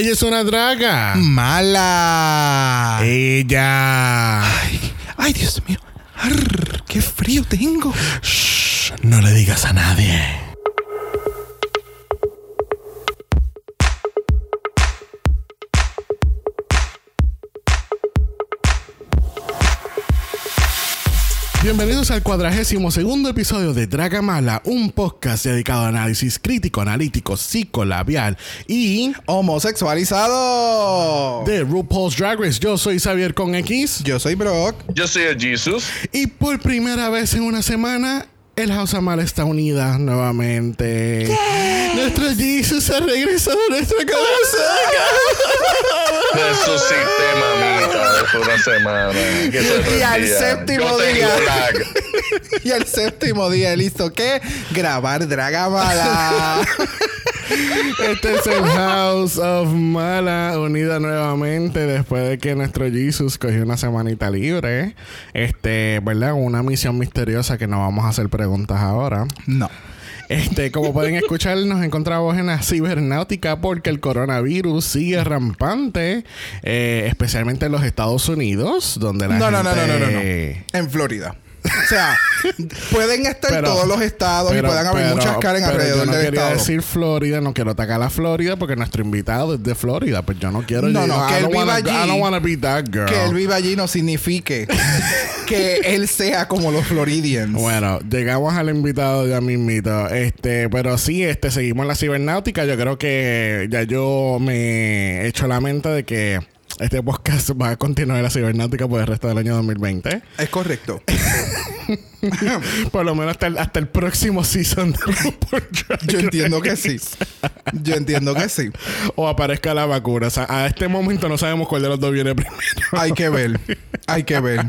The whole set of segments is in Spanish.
Ella es una draga. Mala. Ella. Ay, ay, Dios mío. Arr, qué frío tengo. Shh, no le digas a nadie. Bienvenidos al cuadragésimo segundo episodio de Dragamala, un podcast dedicado a análisis crítico, analítico, psicolabial y Homosexualizado. de RuPaul's Drag Race. Yo soy Xavier con X Yo soy Brock. Yo soy el Jesus. y por primera vez en una semana el House Amal está unida nuevamente. Nuestro Jesus ha regresado a nuestra cabeza. Resucité, mamita, después de una semana. ¿Qué se Y al séptimo Yo día. Y el séptimo día él hizo qué? Grabar Dragamala. Este es el House of Mala unida nuevamente después de que nuestro Jesus cogió una semanita libre. Este, ¿verdad? Una misión misteriosa que no vamos a hacer preguntas ahora. no. Este, como pueden escuchar, nos encontramos en la cibernáutica porque el coronavirus sigue rampante, eh, especialmente en los Estados Unidos, donde la No, no, no, no, gente... no, no, no. En Florida. O sea, pueden estar Pero- todos los estados y Pero- pueden haber pero- muchas Karen alrededor yo no del quería estado. decir Florida, no quiero atacar a Florida porque nuestro invitado es de Florida, pues yo no quiero No, no, que él viva wanna- allí. I don't wanna be that girl. que él viva allí no signifique que él sea como los Floridians. Bueno, llegamos al invitado ya mismito. Este, pero sí, este, seguimos en la cibernáutica. Yo creo que ya yo me he hecho la mente de que este podcast va a continuar en la cibernáutica por el resto del año 2020. Es correcto. Por lo menos hasta el, hasta el próximo season de Yo entiendo que sí. Yo entiendo que sí. O aparezca la vacuna. O sea, a este momento no sabemos cuál de los dos viene primero. Hay que ver. Hay que ver.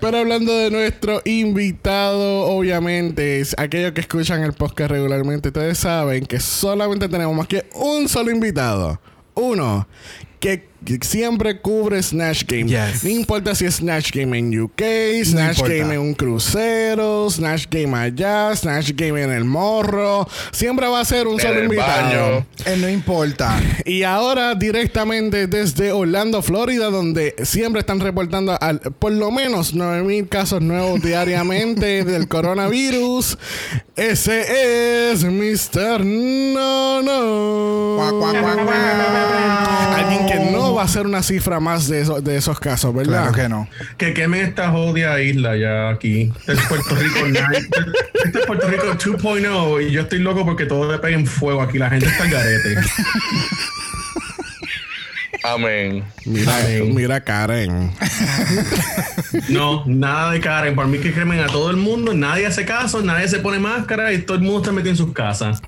Pero hablando de nuestro invitado, obviamente, es aquellos que escuchan el podcast regularmente, ustedes saben que solamente tenemos más que un solo invitado. Uno que siempre cubre Snatch Game. Yes. No importa si es Snatch Game en UK, Snatch. Game en un crucero, Snatch Game allá, Snatch Game en el morro. Siempre va a ser un En solo invitado. Eh, no importa. Y ahora directamente desde Orlando, Florida, donde siempre están reportando al, por lo menos 9000 casos nuevos diariamente del coronavirus. Ese es Mr. No No. Alguien que no va a ser una cifra más de, eso- de esos casos, ¿verdad? Claro que no. Que quemen esta jodia isla ya aquí. Este es Puerto Rico 9. Este es Puerto Rico 2.0 y yo estoy loco porque todo le pega en fuego aquí. La gente está al garete. Amén. Mira, mira Karen. No, nada de Karen. Para mí que quemen a todo el mundo. Nadie hace caso, nadie se pone máscara y todo el mundo está metido en sus casas.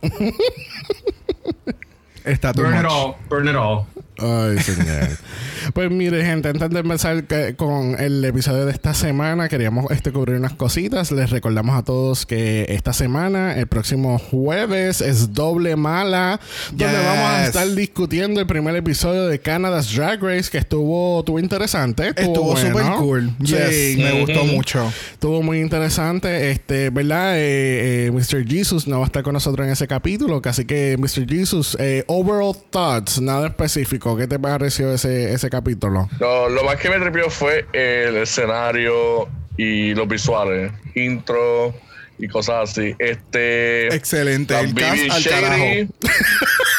Está Burn it all. Burn it all. Ay, señor. pues mire, gente, antes de empezar que- con el episodio de esta semana, queríamos este, cubrir unas cositas. Les recordamos a todos que esta semana, el próximo jueves, es doble mala, donde Yes. vamos a estar discutiendo el primer episodio de Canada's Drag Race, que estuvo, estuvo interesante. Estuvo bueno. súper cool. Sí. Yes, me gustó mucho. Estuvo muy interesante, este, ¿verdad? Eh, eh, Mr. Jesus no va a estar con nosotros en ese capítulo, así que Mr. Jesus, eh, overall thoughts, nada específico, ¿qué te pareció ese, ese capítulo? Lo, lo más que me tripió fue el escenario y los visuales, intro y cosas así. Este. Excelente. El cast al carajo.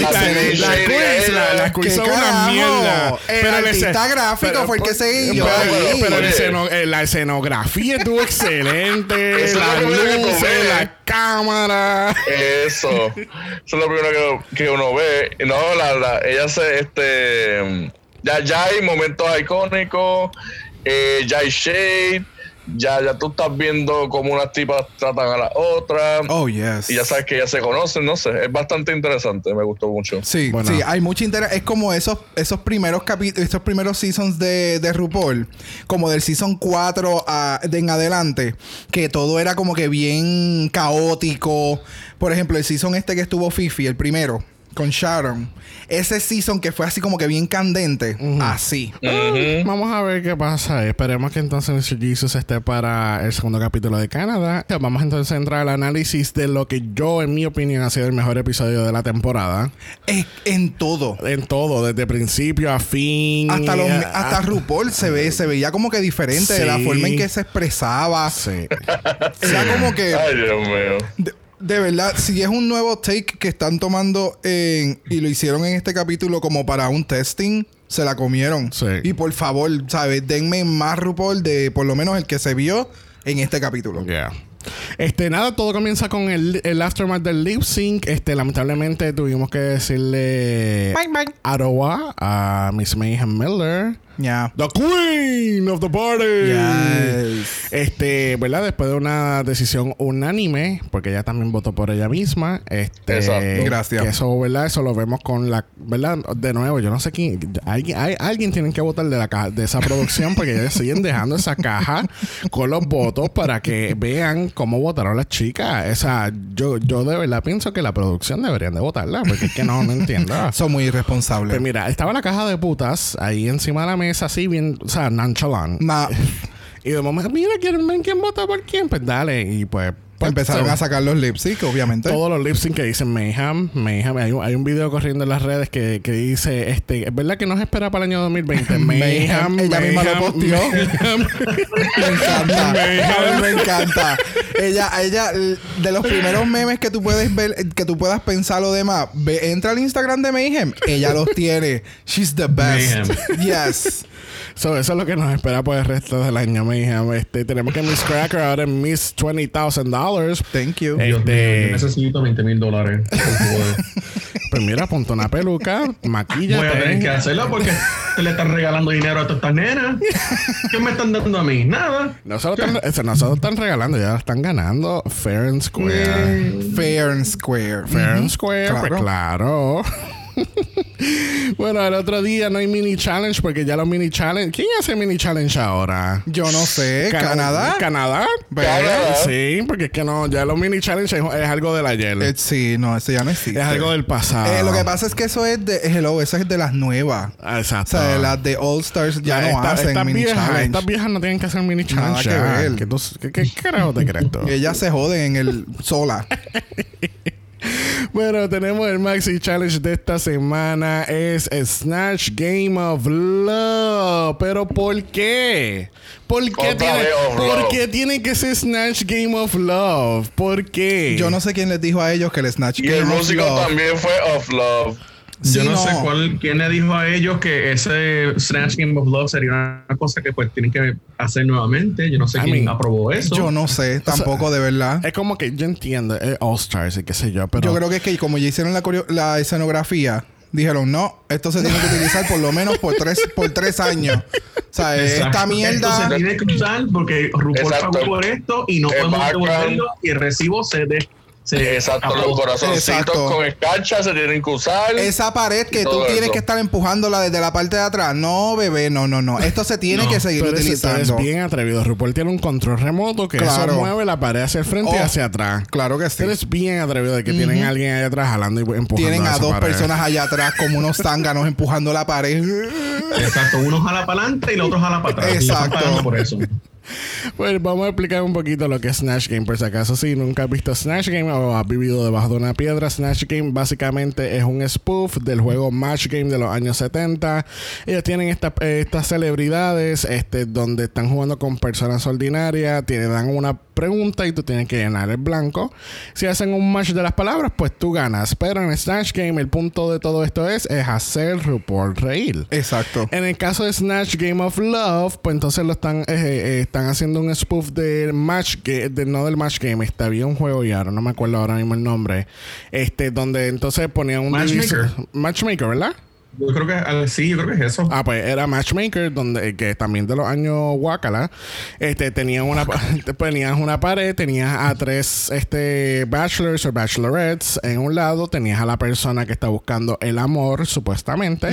La La, la quiz, la, la ella. quiz ¿Qué son una carajo? mierda. El artista gráfico fue el que se guió Pero, esceno- eh, la escenografía estuvo excelente. Es que luces, la cámara. Eso. Eso es lo primero que, que uno ve. No, la, la, ella se, este, ya, ya hay momentos icónicos, eh, ya hay shade, ya, ya tú estás viendo cómo unas tipas tratan a las otras. Oh, yes. Y ya sabes que ya se conocen, no sé, es bastante interesante, me gustó mucho. Sí, Bueno. sí, hay mucha interés. Es como esos, esos primeros capítulos, esos primeros seasons de, de RuPaul, como del season 4 a- de en adelante, que todo era como que bien caótico. Por ejemplo, el season este que estuvo Fifi, el primero, con Sharon. Ese season que fue así como que bien candente. Así. Vamos a ver qué pasa. Esperemos que entonces Mr. Jesus esté para el segundo capítulo de Canadá. Vamos entonces a entrar al análisis de lo que yo, en mi opinión, ha sido el mejor episodio de la temporada. Es en todo. En todo, desde principio a fin. Hasta, los, hasta RuPaul se ve, se veía como que diferente de la Sí. forma en que se expresaba. Sí. Era como que, Ay, Dios mío. de, de verdad, si es un nuevo take que están tomando en, y lo hicieron en este capítulo como para un testing, se la comieron. Sí. Y por favor, ¿sabes? Denme más RuPaul de por lo menos el que se vio en este capítulo. Yeah. Este, nada, todo comienza con el, el aftermath del lip sync. Este, lamentablemente tuvimos que decirle Bye, bye. Aroa a Miss Mayhem Miller. Ya. The Queen of the Party. Yes. Este, ¿verdad? Después de una decisión unánime, porque ella también votó por ella misma. Este, Exacto. Gracias. que eso, ¿verdad? Eso lo vemos con la, ¿verdad? De nuevo, yo no sé quién, alguien, hay, alguien tiene que votar de la caja, de esa producción, porque ellos siguen dejando esa caja con los votos para que vean cómo votaron las chicas. Esa, yo, yo de verdad pienso que la producción deberían de votarla, porque es que no, no entiendo. Son muy irresponsables. Pues mira, estaba la caja de putas ahí encima de la mesa, así bien, o sea, nonchalant. Na- Y de momento, mira, ¿quieren ver quién vota por quién? Pues dale. Y pues. Pues, empezaron so- a sacar los lip sync, obviamente. Todos los lip sync que dicen Mayhem, Mayhem. Hay un, hay un video corriendo en las redes que, que dice, este, es verdad que no se espera para el año 2020. Mayhem, Mayhem. Ella misma lo Mayhem, posteó. Mayhem. Me encanta. A mí me encanta. Ella, ella, de los primeros memes que tú puedes ver, que tú puedas pensar lo demás, ve, entra al Instagram de Mayhem. Ella los tiene. She's the best. Yes. So, eso es lo que nos espera por el resto del año, Mayhem. Este, tenemos que Miss Cracker ahora en Miss $20,000. Thank you. Eh, Dios mío, Este- yo necesito 20 mil dólares. Pues mira, ponte una peluca, maquilla. Voy a tener que hacerlo porque te le están regalando dinero a todas estas nenas. ¿Qué me están dando a mí? Nada. Nosotros están, eso, nosotros están regalando, ya están ganando fair and square. Fair and square. Fair and Ujú. square, pues Claro. bueno, el otro día no hay mini challenge porque ya los mini challenge. ¿Quién hace mini challenge ahora? Yo no sé. Can- ¿Canadá? ¿Canadá? Canadá. Sí, porque es que no, ya los mini challenge es, es algo del ayer. Eh, sí, no, eso ya no existe. es algo del pasado. Eh, lo que pasa es que eso es de hello, eso es de las nuevas. Ah, O Exacto. sea, de las de All Stars ya no esta- hacen estas mini viejas, challenge. Estas viejas no tienen que hacer mini Nada challenge. que ya. ver. ¿Qué, tú- qué- qué carajo te crees tú? Ellas se joden en el sola. Bueno, tenemos el Maxi Challenge de esta semana. Es Snatch Game of Love. Pero ¿por qué? ¿Por qué, Otra tiene, vez of ¿por love. qué tiene que ser Snatch Game of Love? ¿Por qué? Yo no sé quién les dijo a ellos que el Snatch Y el Game of músico Love- también fue Of Love. Yo Sí, no, sé cuál, quién le dijo a ellos que ese Snatch Game of Love sería una cosa que pues tienen que hacer nuevamente. Yo no sé I quién mean, aprobó eso. Yo no sé, tampoco de verdad. Es como que yo entiendo, es All Stars y qué sé yo, pero. Yo creo que es que como ya hicieron la, escenografía, dijeron, no, esto se tiene que utilizar por lo menos por tres, por tres años. O sea, Exacto. esta Esto mierda... se tiene que usar porque RuPaul pagó por esto y no El podemos devolverlo y el recibo se de se Exacto, los corazoncitos Exacto. con escarcha se tienen que usar. Esa pared que tú tienes eso. que estar empujándola desde la parte de atrás. No, bebé, no, no, no. Esto se tiene No, que seguir tú utilizando. eres bien atrevido. RuPaul tiene un control remoto que Claro. eso mueve la pared hacia el frente y Oh, hacia atrás. Claro que sí. eres bien atrevido de que tienen a alguien ahí atrás jalando y empujando Tienen a esa dos pared. personas allá atrás como unos zánganos empujando la pared. Exacto, uno jala para adelante y el otro jala para atrás. Y Exacto. pagando por eso. Pues vamos a explicar un poquito lo que es Snatch Game. Por si acaso, si nunca has visto Snatch Game o has vivido debajo de una piedra, Snatch Game básicamente es un spoof del juego Match Game de los años 70. Ellos tienen eh, estas celebridades este, donde están jugando con personas ordinarias, te dan una pregunta y tú tienes que llenar el blanco. Si hacen un match de las palabras, pues tú ganas. Pero en Snatch Game, el punto de todo esto es, es hacer RuPaul reír. Exacto. En el caso de Snatch Game of Love, pues entonces lo están, eh, eh, están haciendo un spoof del match game, de, no del match game, este, había un juego y ahora no me acuerdo ahora mismo el nombre, este, donde entonces ponían un Matchmaker. matchmaker, ¿verdad? Yo creo que sí, yo creo que es eso. Ah, pues era Matchmaker, donde que también de los años Wakala, este tenían una tenías una pared, tenías a tres este bachelors o bachelorettes en un lado, tenías a la persona que está buscando el amor supuestamente.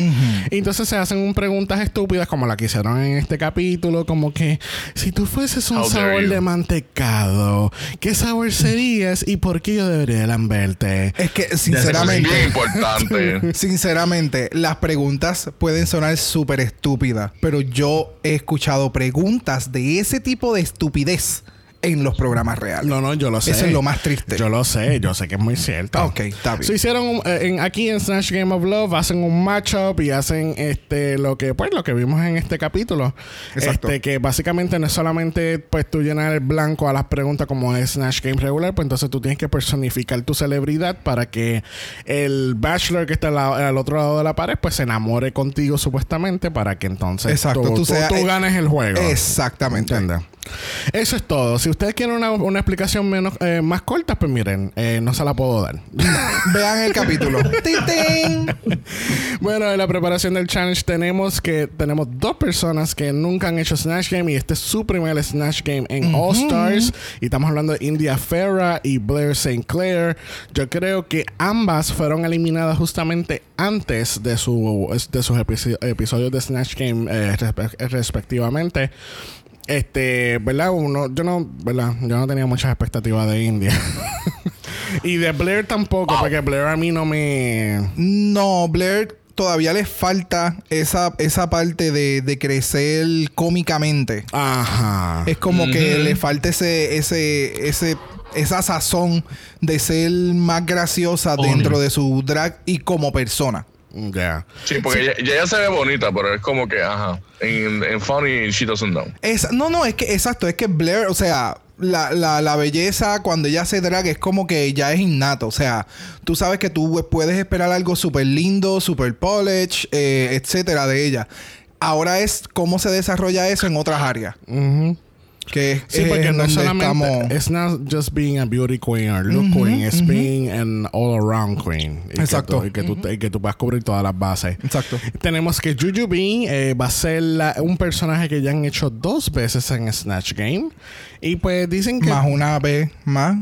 Y entonces se hacen un preguntas estúpidas como la que hicieron en este capítulo, como que si tú fueses un How sabor you. de mantecado, ¿qué sabor serías y por qué yo debería lamberte? Es que, Bien sinceramente, importante. sinceramente, las preguntas pueden sonar súper estúpidas, pero yo he escuchado preguntas de ese tipo de estupidez en los programas reales. No, no, yo lo sé. Eso es lo más triste. Yo lo sé, yo sé que es muy cierto. Ok, está bien. Se hicieron un- eh, en, aquí en Snatch Game of Love hacen un matchup y hacen este lo que pues lo que vimos en este capítulo. Exacto. Este que básicamente no es solamente pues tú llenar el blanco a las preguntas como es Snatch Game regular, pues entonces tú tienes que personificar tu celebridad para que el bachelor que está al, otro lado de la pared pues se enamore contigo supuestamente para que entonces Exacto, tú, tú tú ganes el juego. Exactamente. ¿Entiendes? Eso es todo. Si ustedes quieren una, una explicación menos eh, más corta, pues miren, eh, no se la puedo dar. Vean el capítulo. Bueno, en la preparación del challenge tenemos que tenemos dos personas que nunca han hecho Snatch Game y este es su primer Snatch Game en All Stars y estamos hablando de India Farah y Blair St. Clair. Yo creo que ambas fueron eliminadas justamente antes de su de sus episo- episodios de Snatch Game eh, respe- respectivamente. Este, ¿verdad? Uno, yo no, ¿verdad? Yo no tenía muchas expectativas de India. y de Blair tampoco, porque Blair a mí no me. No, Blair todavía le falta esa, esa parte de, de crecer cómicamente. Ajá. Es como que le falta ese, ese, ese, esa sazón de ser más graciosa dentro de su drag y como persona. Ya. Sí, porque Ella, ella ya se ve bonita, pero es como que, ajá, en, en funny she doesn't know. Es- no, no, es que exacto, es que Blair, o sea, la, la, la belleza cuando ella se drag es como que ya es innato. O sea, tú sabes que tú puedes esperar algo súper lindo, súper polish, eh, etcétera, de ella. Ahora es cómo se desarrolla eso en otras áreas. Que Sí, es porque no solamente estamos- it's not just being a beauty queen or look queen, it's being an all around queen. Y que Exacto. tú- Y que, tú, y que tú puedas cubrir todas las bases. Exacto. Tenemos que Juju B eh, va a ser la- un personaje que ya han hecho dos veces en Snatch Game. Y pues dicen que. Más una vez más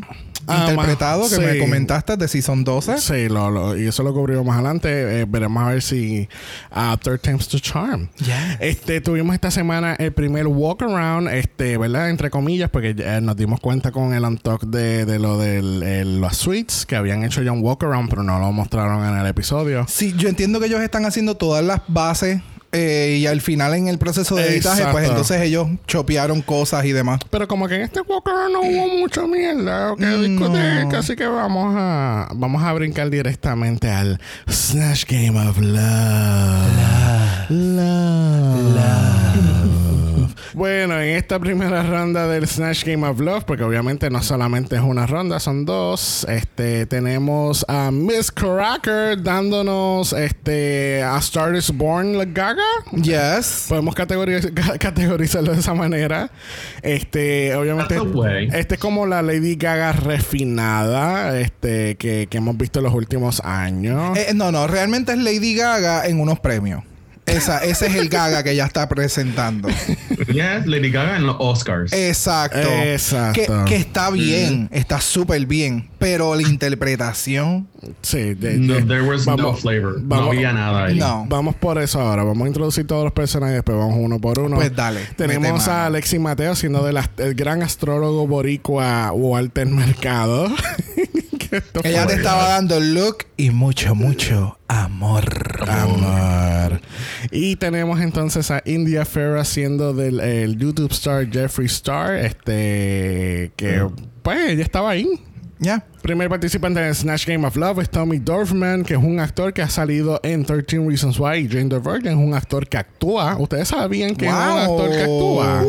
Ah, interpretado más- que me comentaste de Season 12. Sí, lo, lo- y eso lo cubrimos más adelante. Eh, veremos a ver si uh, Third Time's the Charm. Yes. Este, tuvimos esta semana el primer walk around, este, ¿verdad? Entre comillas, porque nos dimos cuenta con el untalk de, de lo de los suites que habían hecho ya un walk around, pero no lo mostraron en el episodio. Sí, yo entiendo que ellos están haciendo todas las bases eh, y al final en el proceso de editaje, pues entonces ellos chopearon cosas y demás. Pero como que en este walk around no hubo mucha mierda que discutir, No. así que vamos a vamos a brincar directamente al Snatch Game of Love. Love. Bueno, en esta primera ronda del Snatch Game of Love, porque obviamente no solamente es una ronda, son dos. Este, tenemos a Miss Cracker dándonos este a Star is Born Gaga. Yes. Podemos categoriz- ca- categorizarlo de esa manera. Este, obviamente, este es como la Lady Gaga refinada, este, que, que hemos visto en los últimos años. Eh, no, no, realmente es Lady Gaga en unos premios. Esa, ese es el Gaga que ella está presentando. Yes, Lady Gaga en los Oscars. Exacto. Exacto. Que, que está bien, está súper bien. Pero la interpretación, sí, de- no, de- there was no flavor. vamos- no había nada ahí. no. Vamos por eso ahora. Vamos a introducir todos los personajes después vamos uno por uno. Pues dale, Tenemos a mano. Alexi Mateo siendo del ast- el gran astrólogo boricua Walter Mercado. Ella te estaba dando look y mucho, mucho amor. Amor. Y tenemos entonces a India Farah siendo del el YouTube star Jeffree Star. Este. Que. Pues ella estaba ahí. Ya. Primer participante en Snatch Game of Love es Tommy Dorfman, que es un actor que ha salido en 13 Reasons Why y Jane the Virgin es un actor que actúa. ¿Ustedes sabían que es un actor que actúa?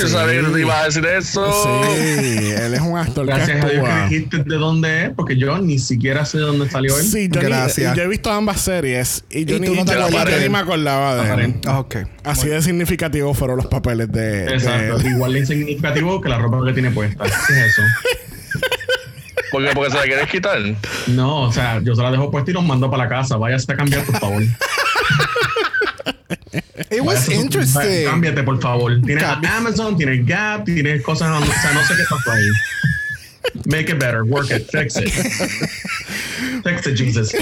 Yo sabía que te iba a decir eso. Sí, él es un actor Gracias que a Dios que dijiste de dónde es, porque yo ni siquiera sé de dónde salió él. Sí, yo, ni- Gracias. yo he visto ambas series y yo Y ni, tú no te yo acuerdas ni me acordaba de él. Aparente. Ok. Así de significativos fueron los papeles de, Exacto. Igual de insignificativo que la ropa que tiene puesta. ¿Qué es eso? ¿Por qué? Porque se la quieres quitar. No, o sea, yo se la dejo puesta y los mando para la casa. Váyase a cambiar, por favor. It was Váyase a su- interesting. Cámbiate, por favor. Tienes Cambia. Amazon, tienes Gap, tienes cosas. O sea, no sé qué pasó ahí. Make it better. Work it. Fix it. Fix it, Jesus.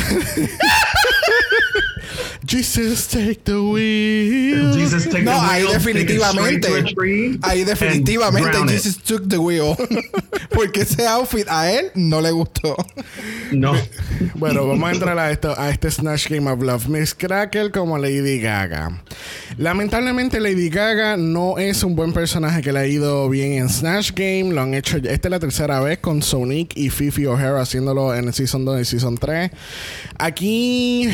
Jesus, take the wheel. Jesus, take No, the ahí wheel, definitivamente. Ahí definitivamente it. Jesus took the wheel. Porque ese outfit a él no le gustó. No. Bueno, vamos a entrar a, esto, a este Snatch Game of Love. Miss Crackle como Lady Gaga. Lamentablemente, Lady Gaga no es un buen personaje que le ha ido bien en Snatch Game. Lo han hecho. Esta es la tercera vez con Sonic y Fifi O'Hara haciéndolo en el Season 2 y Season 3. Aquí.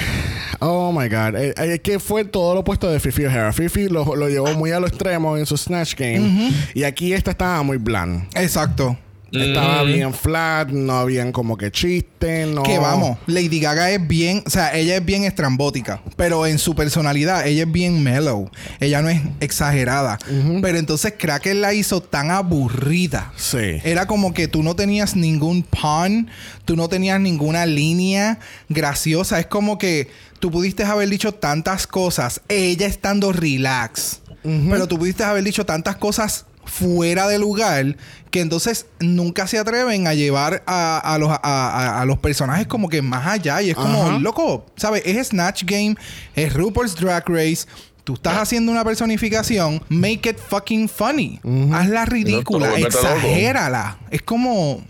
Oh my god. Eh, eh, que fue todo lo opuesto de Fifi O'Hara. Fifi lo, lo llevó muy a lo extremo en su Snatch Game. Y aquí esta estaba muy bland. Exacto. Estaba bien flat, no habían como que chistes, no. Que vamos, Lady Gaga es bien, o sea, ella es bien estrambótica, pero en su personalidad ella es bien mellow. Ella no es exagerada. Pero entonces Cracker la hizo tan aburrida. Sí. Era como que tú no tenías ningún pun, tú no tenías ninguna línea graciosa. Es como que tú pudiste haber dicho tantas cosas, ella estando relax. Pero tú pudiste haber dicho tantas cosas fuera de lugar que entonces nunca se atreven a llevar a, a los, a, a- a los personajes como que más allá. Y es como, Ajá. loco, ¿sabes? Es Snatch Game, es RuPaul's Drag Race. Tú estás haciendo una personificación, make it fucking funny. Hazla ridícula, No, te lo vuelve loco. exagérala. Es como.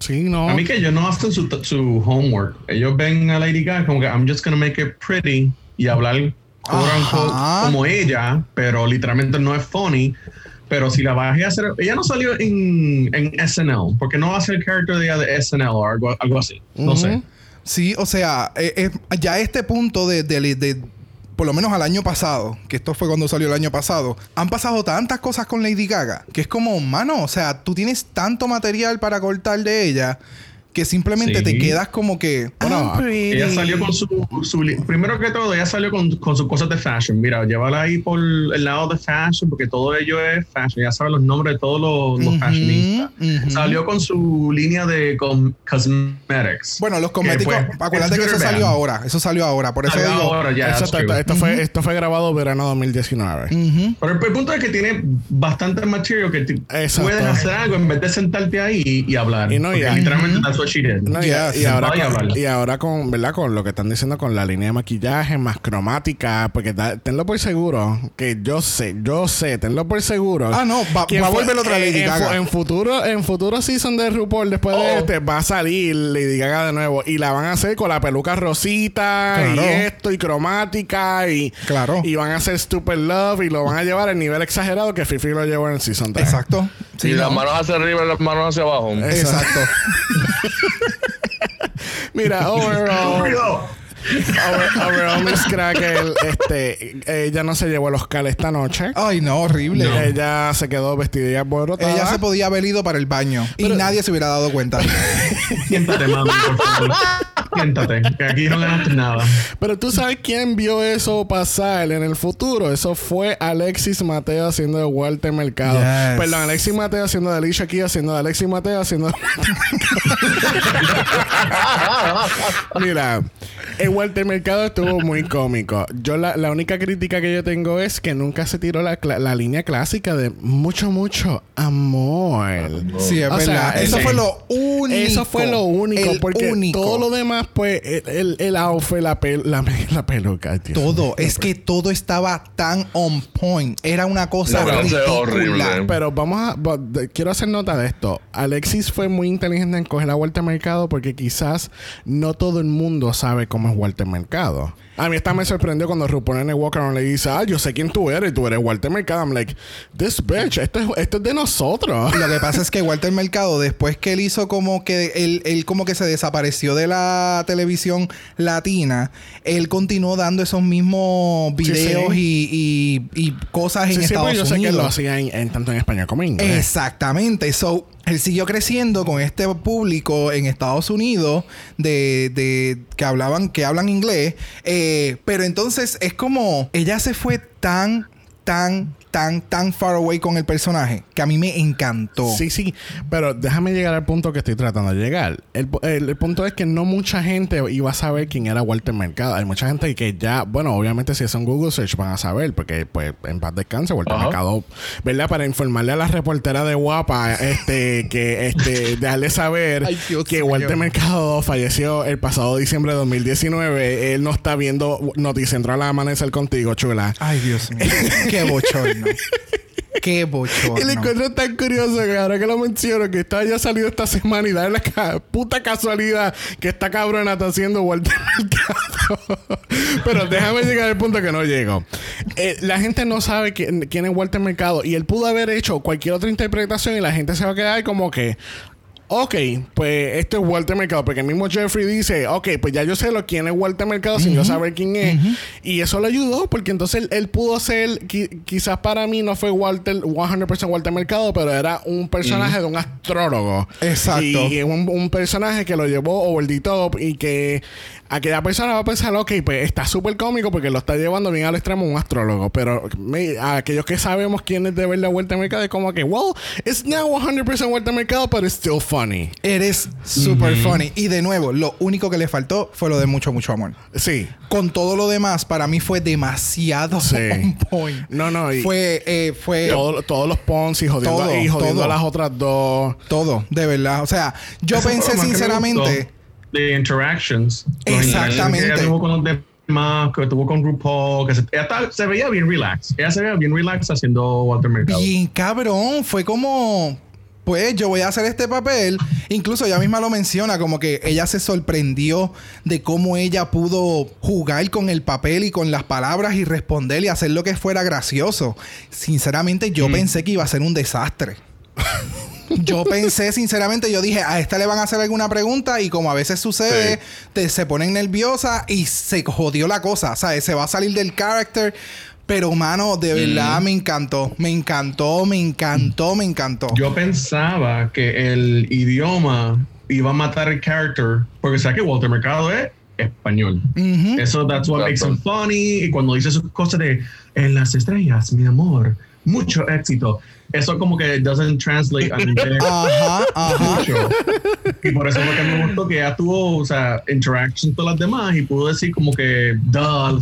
Sí, no. A mí que ellos no hacen su, su homework. Ellos ven a Lady Gaga como que I'm just gonna make it pretty y hablar quote como ella, pero literalmente no es funny. Pero si la bajé a hacer, ella no salió en, en SNL, porque no va a ser el character de de SNL o algo, algo así. No sé. Sí, o sea, eh, eh, ya este punto de, de- de- Por lo menos al año pasado, que esto fue cuando salió el año pasado, han pasado tantas cosas con Lady Gaga que es como, mano, o sea, tú tienes tanto material para cortar de ella que simplemente Sí. te quedas como que. Bueno, "I'm pretty". Ella salió con su, su primero que todo, ella salió con, con sus cosas de fashion. Mira, llévala ahí por el lado de fashion, porque todo ello es fashion. Ya sabe los nombres de todos los, los Ujú, fashionistas. ujú. Salió con su línea de com- cosmetics. Bueno, los que cosméticos, fue- acuérdate que eso or salió ahora. Eso salió ahora. Por eso Salió digo. ahora, ya, Eso true. esto, fue, esto fue grabado verano 2019. Ujú. Pero el, el punto es que tiene bastante material que te- puedes hacer algo en vez de sentarte ahí y, y hablar. Y no, ya. literalmente she did. No, y, Yes. y ahora con, hablar. y ahora con, ¿verdad? Con lo que están diciendo con la línea de maquillaje más cromática, porque da- tenlo por seguro, que yo sé, yo sé, tenlo por seguro. Ah, no, va- va a volver otra Lady en, Gaga. en futuro, en futuro season de RuPaul, después de Oh. este, va a salir Lady Gaga de nuevo. Y la van a hacer con la peluca rosita Claro. y esto, y cromática, y, Claro. y van a hacer Stupid Love, y lo van a llevar al nivel exagerado que Fifi lo llevó en el season 3. Exacto. Sí, y las no. manos hacia arriba y las manos hacia abajo. Exacto. Mira, overall. Overall, Miss Crackle, este, ella no se llevó el Oscar esta noche. Ay, no, horrible. Ella se quedó vestida y. Ella se podía haber ido para el baño y nadie se hubiera dado cuenta. Siéntate, mami, por favor. Siéntate, que aquí no ganaste nada. Pero tú sabes quién vio eso pasar en el futuro. Eso fue Alexis Mateo haciendo de Walter Mercado. Yes. Perdón, Alexis Mateo haciendo de Alicia Keys, haciendo de Alexis Mateo, haciendo de... Mira, el Walter Mercado estuvo muy cómico. Yo la, la única crítica que yo tengo es que nunca se tiró la, la línea clásica de mucho, mucho amor. Sí, es O sea, verdad. Eso fue lo único. Eso fue lo único, El porque único. todo lo demás, pues, el, el, el outfit, la, pel- la, la peluca, tío. Todo. Es que todo estaba tan on point. Era una cosa horrible. Pero vamos a. quiero hacer nota de esto. Alexis fue muy inteligente en coger la vuelta al mercado porque quizás no todo el mundo sabe cómo es Walter Mercado. A mí esta me sorprendió cuando RuPaul en el Walk Around le dice, ah, yo sé quién tú eres, tú eres Walter Mercado. I'm like, this bitch, esto es, esto es de nosotros. Lo que pasa es que Walter Mercado, después que él hizo como que él, él como que se desapareció de la televisión latina, él continuó dando esos mismos Sí, videos sí. Y, y- y cosas en Sí, sí, Estados pues yo sé que Unidos. lo hacía en, en- tanto en español como en inglés. Exactamente. So, él siguió creciendo con este público en Estados Unidos de, de- que hablaban, que hablan inglés. Eh, pero entonces es como ella se fue tan, tan, tan, tan far away con el personaje que a mí me encantó. Sí, sí, pero déjame llegar al punto que estoy tratando de llegar. El, el- el punto es que no mucha gente iba a saber quién era Walter Mercado. Hay mucha gente que ya, bueno, obviamente si hacen Google search van a saber, porque pues en paz descanse, Walter. Mercado, ¿verdad? Para informarle a la reportera de Guapa, este, que este, dejarle saber Ay, Dios que. Walter Mercado falleció el pasado diciembre de 2019. Él no está viendo Noticentral al amanecer contigo, chula. Ay, Dios mío. Qué bochorno. Qué bochorno. Y le encuentro tan curioso que ahora que lo menciono, que está ya salido esta semana y da la puta casualidad que esta cabrona está haciendo Walter Mercado. Pero déjame llegar al punto que no llego. Eh, la gente no sabe quién, quién es Walter Mercado y él pudo haber hecho cualquier otra interpretación y la gente se va a quedar como que. Ok, pues esto es Walter Mercado, porque el mismo Jeffrey dice, ok, pues ya yo sé lo quién es Walter Mercado sin yo saber quién es. Y eso le ayudó, porque entonces él, él pudo ser, qui- quizás para mí no fue Walter, 100% Walter Mercado, pero era un personaje de un astrólogo. Exacto. Y un, un personaje que lo llevó over the top y que aquella persona va a pensar, ok, pues está súper cómico porque lo está llevando bien al extremo un astrólogo. Pero me- a aquellos que sabemos quién es de verdad Walter Mercado, es como que, well, it's not 100% Walter Mercado, but it's still funny. Eres super funny. Y de nuevo, lo único que le faltó fue lo de mucho, mucho amor. Sí. Con todo lo demás, para mí fue demasiado Sí. on point. No, no, y Fue, eh, fue todo- todos los Ponzi jodiendo, Todo, y jodiendo todo. a las otras dos. todo, de verdad. O sea, yo Eso pensé sinceramente. De interactions. Exactamente. ella tuvo con los demás, que tuvo con RuPaul, que se, se veía bien relax. Ella se veía bien relax haciendo Walter Mercado. Bien cabrón, fue como pues yo voy a hacer este papel. Incluso ella misma lo menciona, como que ella se sorprendió de cómo ella pudo jugar con el papel y con las palabras y responder y hacer lo que fuera gracioso. Sinceramente, yo pensé que iba a ser un desastre. Yo pensé, sinceramente, yo dije, a esta le van a hacer alguna pregunta y como a veces sucede, Sí. te- se ponen nerviosa y se jodió la cosa. O sea, se va a salir del character. Pero, mano, de verdad me encantó. Me encantó, me encantó, me encantó. Yo pensaba que el idioma iba a matar el character, porque sabes que Walter Mercado es español. Ujú. Eso, that's what makes him funny. Y cuando dice sus cosas de en las estrellas, mi amor, mucho éxito. Eso como que doesn't translate a inglés Ajá, ajá. mucho. Y por eso fue que me gustó que ella tuvo, o sea, interactions con las demás y pudo decir como que, duh,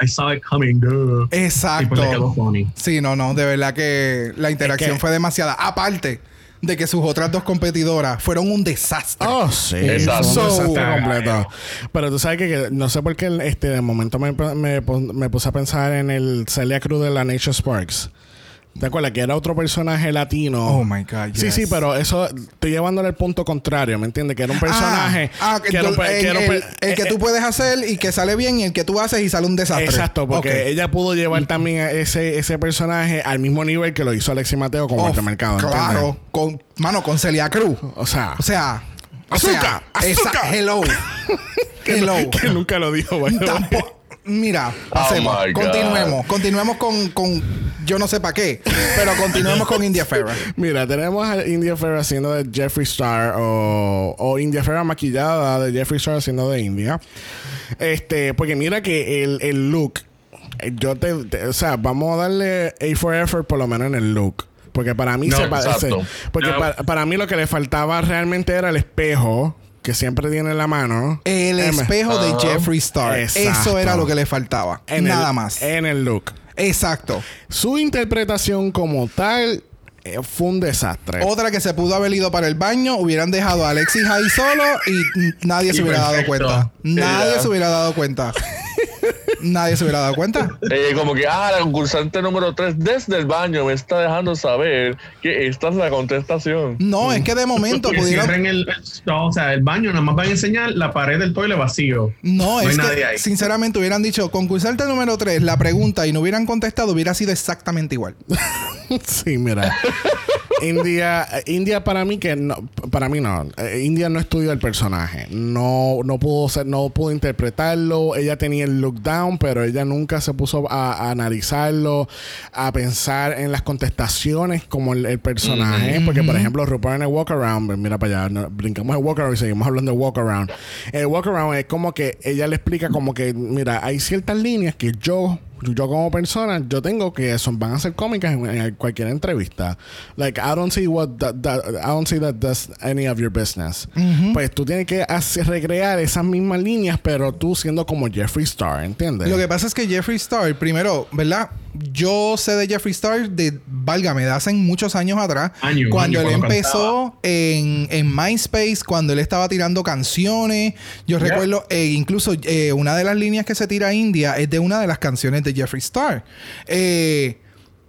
I saw it coming, duh. Y Exacto. pues le quedó funny. Sí, no, no, de verdad que la interacción que- fue demasiada. Aparte de que sus otras dos competidoras fueron un desastre. Oh, sí. Exacto. Un desastre So- completo. Pero tú sabes que, que no sé por qué este, de momento me, me, me puse a pensar en el Celia Cruz de la Nature Sparks. ¿Te acuerdas? Que era otro personaje latino. Oh my God, Sí, yes. sí, pero eso estoy llevándole al punto contrario, ¿me entiendes? Que era un personaje. Ah, ah, que era el, que era un el- pe- el que eh, tú puedes hacer y que sale bien y el que tú haces y sale un desastre. Exacto, porque ella pudo llevar también a ese, ese personaje al mismo nivel que lo hizo Alexi Mateo con Walter Mercado. ¿entiendes? Claro, con, mano, con Celia Cruz. O sea, O sea, o Azúcar, esa- azúcar. hello. que, hello. que nunca lo dijo. Tampoco. Mira, pasemos. Oh continuemos. Continuemos con, con. Yo no sé para qué, pero continuemos con India Ferrer. Mira, tenemos a India Ferrer haciendo de Jeffree Star o, o India Ferrer maquillada de Jeffree Star haciendo de India. Este, porque mira que el, el look, yo te, te- o sea, vamos a darle A for effort por lo menos en el look. Porque para mí No, se parece. Porque No. para, para mí lo que le faltaba realmente era el espejo que siempre tiene en la mano. El espejo de Ajá. Jeffree Star. Exacto. Eso era lo que le faltaba. en el- Nada más. En el look. Exacto. Su interpretación como tal eh, fue un desastre. Otra que se pudo haber ido para el baño, hubieran dejado a Alexis ahí solo y nadie se hubiera dado cuenta. Nadie se hubiera dado cuenta. Nadie se hubiera dado cuenta. Eh, como que, ah, la concursante número 3 desde el baño me está dejando saber que esta es la contestación. No, es que de momento Que pudieron. cierren el, el- o sea, el baño, nada más van a enseñar la pared del toile vacío. No, No hay es nadie que ahí. sinceramente hubieran dicho concursante número 3, la pregunta y no hubieran contestado, hubiera sido exactamente igual. Sí, mira. India, India para mí que no, para mí no. Eh, India no estudió el personaje. No, no pudo ser, no pudo interpretarlo. Ella tenía el look down, pero ella nunca se puso a, a analizarlo, a pensar en las contestaciones como el, el personaje. Porque, por ejemplo, RuPaul en el walk around, mira para allá, no, brincamos el walk around y seguimos hablando de walk around. El walk around es como que ella le explica como que, mira, hay ciertas líneas que yo yo como persona, yo tengo que son, van a ser cómicas en, en cualquier entrevista. Like, I don't see what that, that- I don't see that does any of your business. Pues tú tienes que hacer, recrear esas mismas líneas, pero tú siendo como Jeffree Star, ¿entiendes? Lo que pasa es que Jeffree Star, primero, ¿verdad? Yo sé de Jeffree Star de, válgame, de hace muchos años atrás. Años, cuando él cuando empezó en, en MySpace, cuando él estaba tirando canciones. Yo Yeah. recuerdo, eh, incluso eh, una de las líneas que se tira a India es de una de las canciones de Jeffree Star. Eh,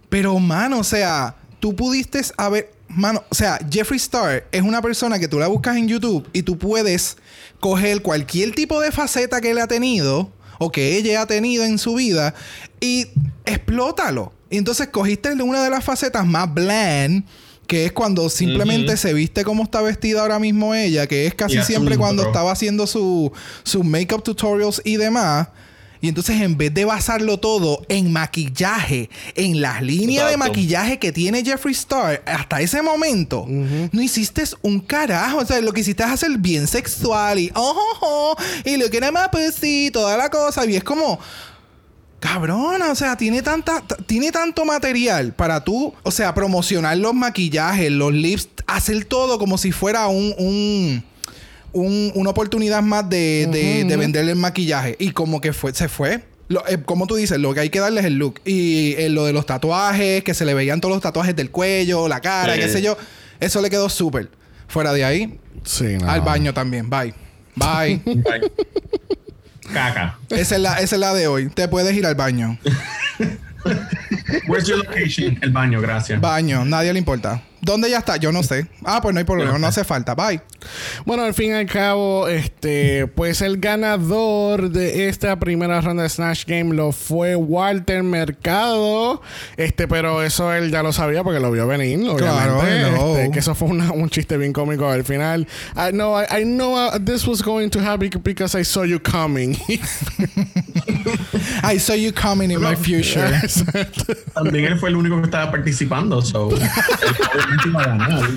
pero, mano, o sea, tú pudiste haber. Mano, o sea, Jeffree Star es una persona que tú la buscas en YouTube y tú puedes coger cualquier tipo de faceta que él ha tenido o que ella ha tenido en su vida y explótalo. Y entonces cogiste una de las facetas más bland, que es cuando simplemente se viste como está vestida ahora mismo ella, que es casi siempre cuando bro. estaba haciendo su, su makeup tutorials y demás. Y entonces en vez de basarlo todo en maquillaje, en las líneas de maquillaje que tiene Jeffree Star hasta ese momento, no hiciste un carajo. O sea, lo que hiciste es hacer bien sexual y oh, oh, oh, y lo que era más pues sí, toda la cosa. Y es como, cabrona, o sea, tiene tanta, tiene tanto material para tú, o sea, promocionar los maquillajes, los lips, hacer todo como si fuera un, un- un- una oportunidad más de, de, de venderle el maquillaje. Y como que fue, se fue. Lo- eh, como tú dices, lo que hay que darle es el look. Y eh, lo de los tatuajes, que se le veían todos los tatuajes del cuello, la cara, Sí. qué sé yo. Eso le quedó súper. Fuera de ahí, Sí, no. al baño también. Bye. Bye. Bye. Caca. esa, es la, esa es la de hoy. Te puedes ir al baño. Where's your location? El baño, gracias. Baño, nadie le importa. ¿Dónde ya está? Yo no sé. Ah, pues no hay problema, no hace falta. Bye. Bueno, al fin y al cabo, este, pues el ganador de esta primera ronda de Snatch Game lo fue Walter Mercado. Este, pero eso él ya lo sabía porque lo vio venir, obviamente. Claro. Este, que eso fue una- un chiste bien cómico al final. I know, I, I know uh, this was going to happen because I saw you coming. I saw you coming in my future. También él fue el único que estaba participando, so.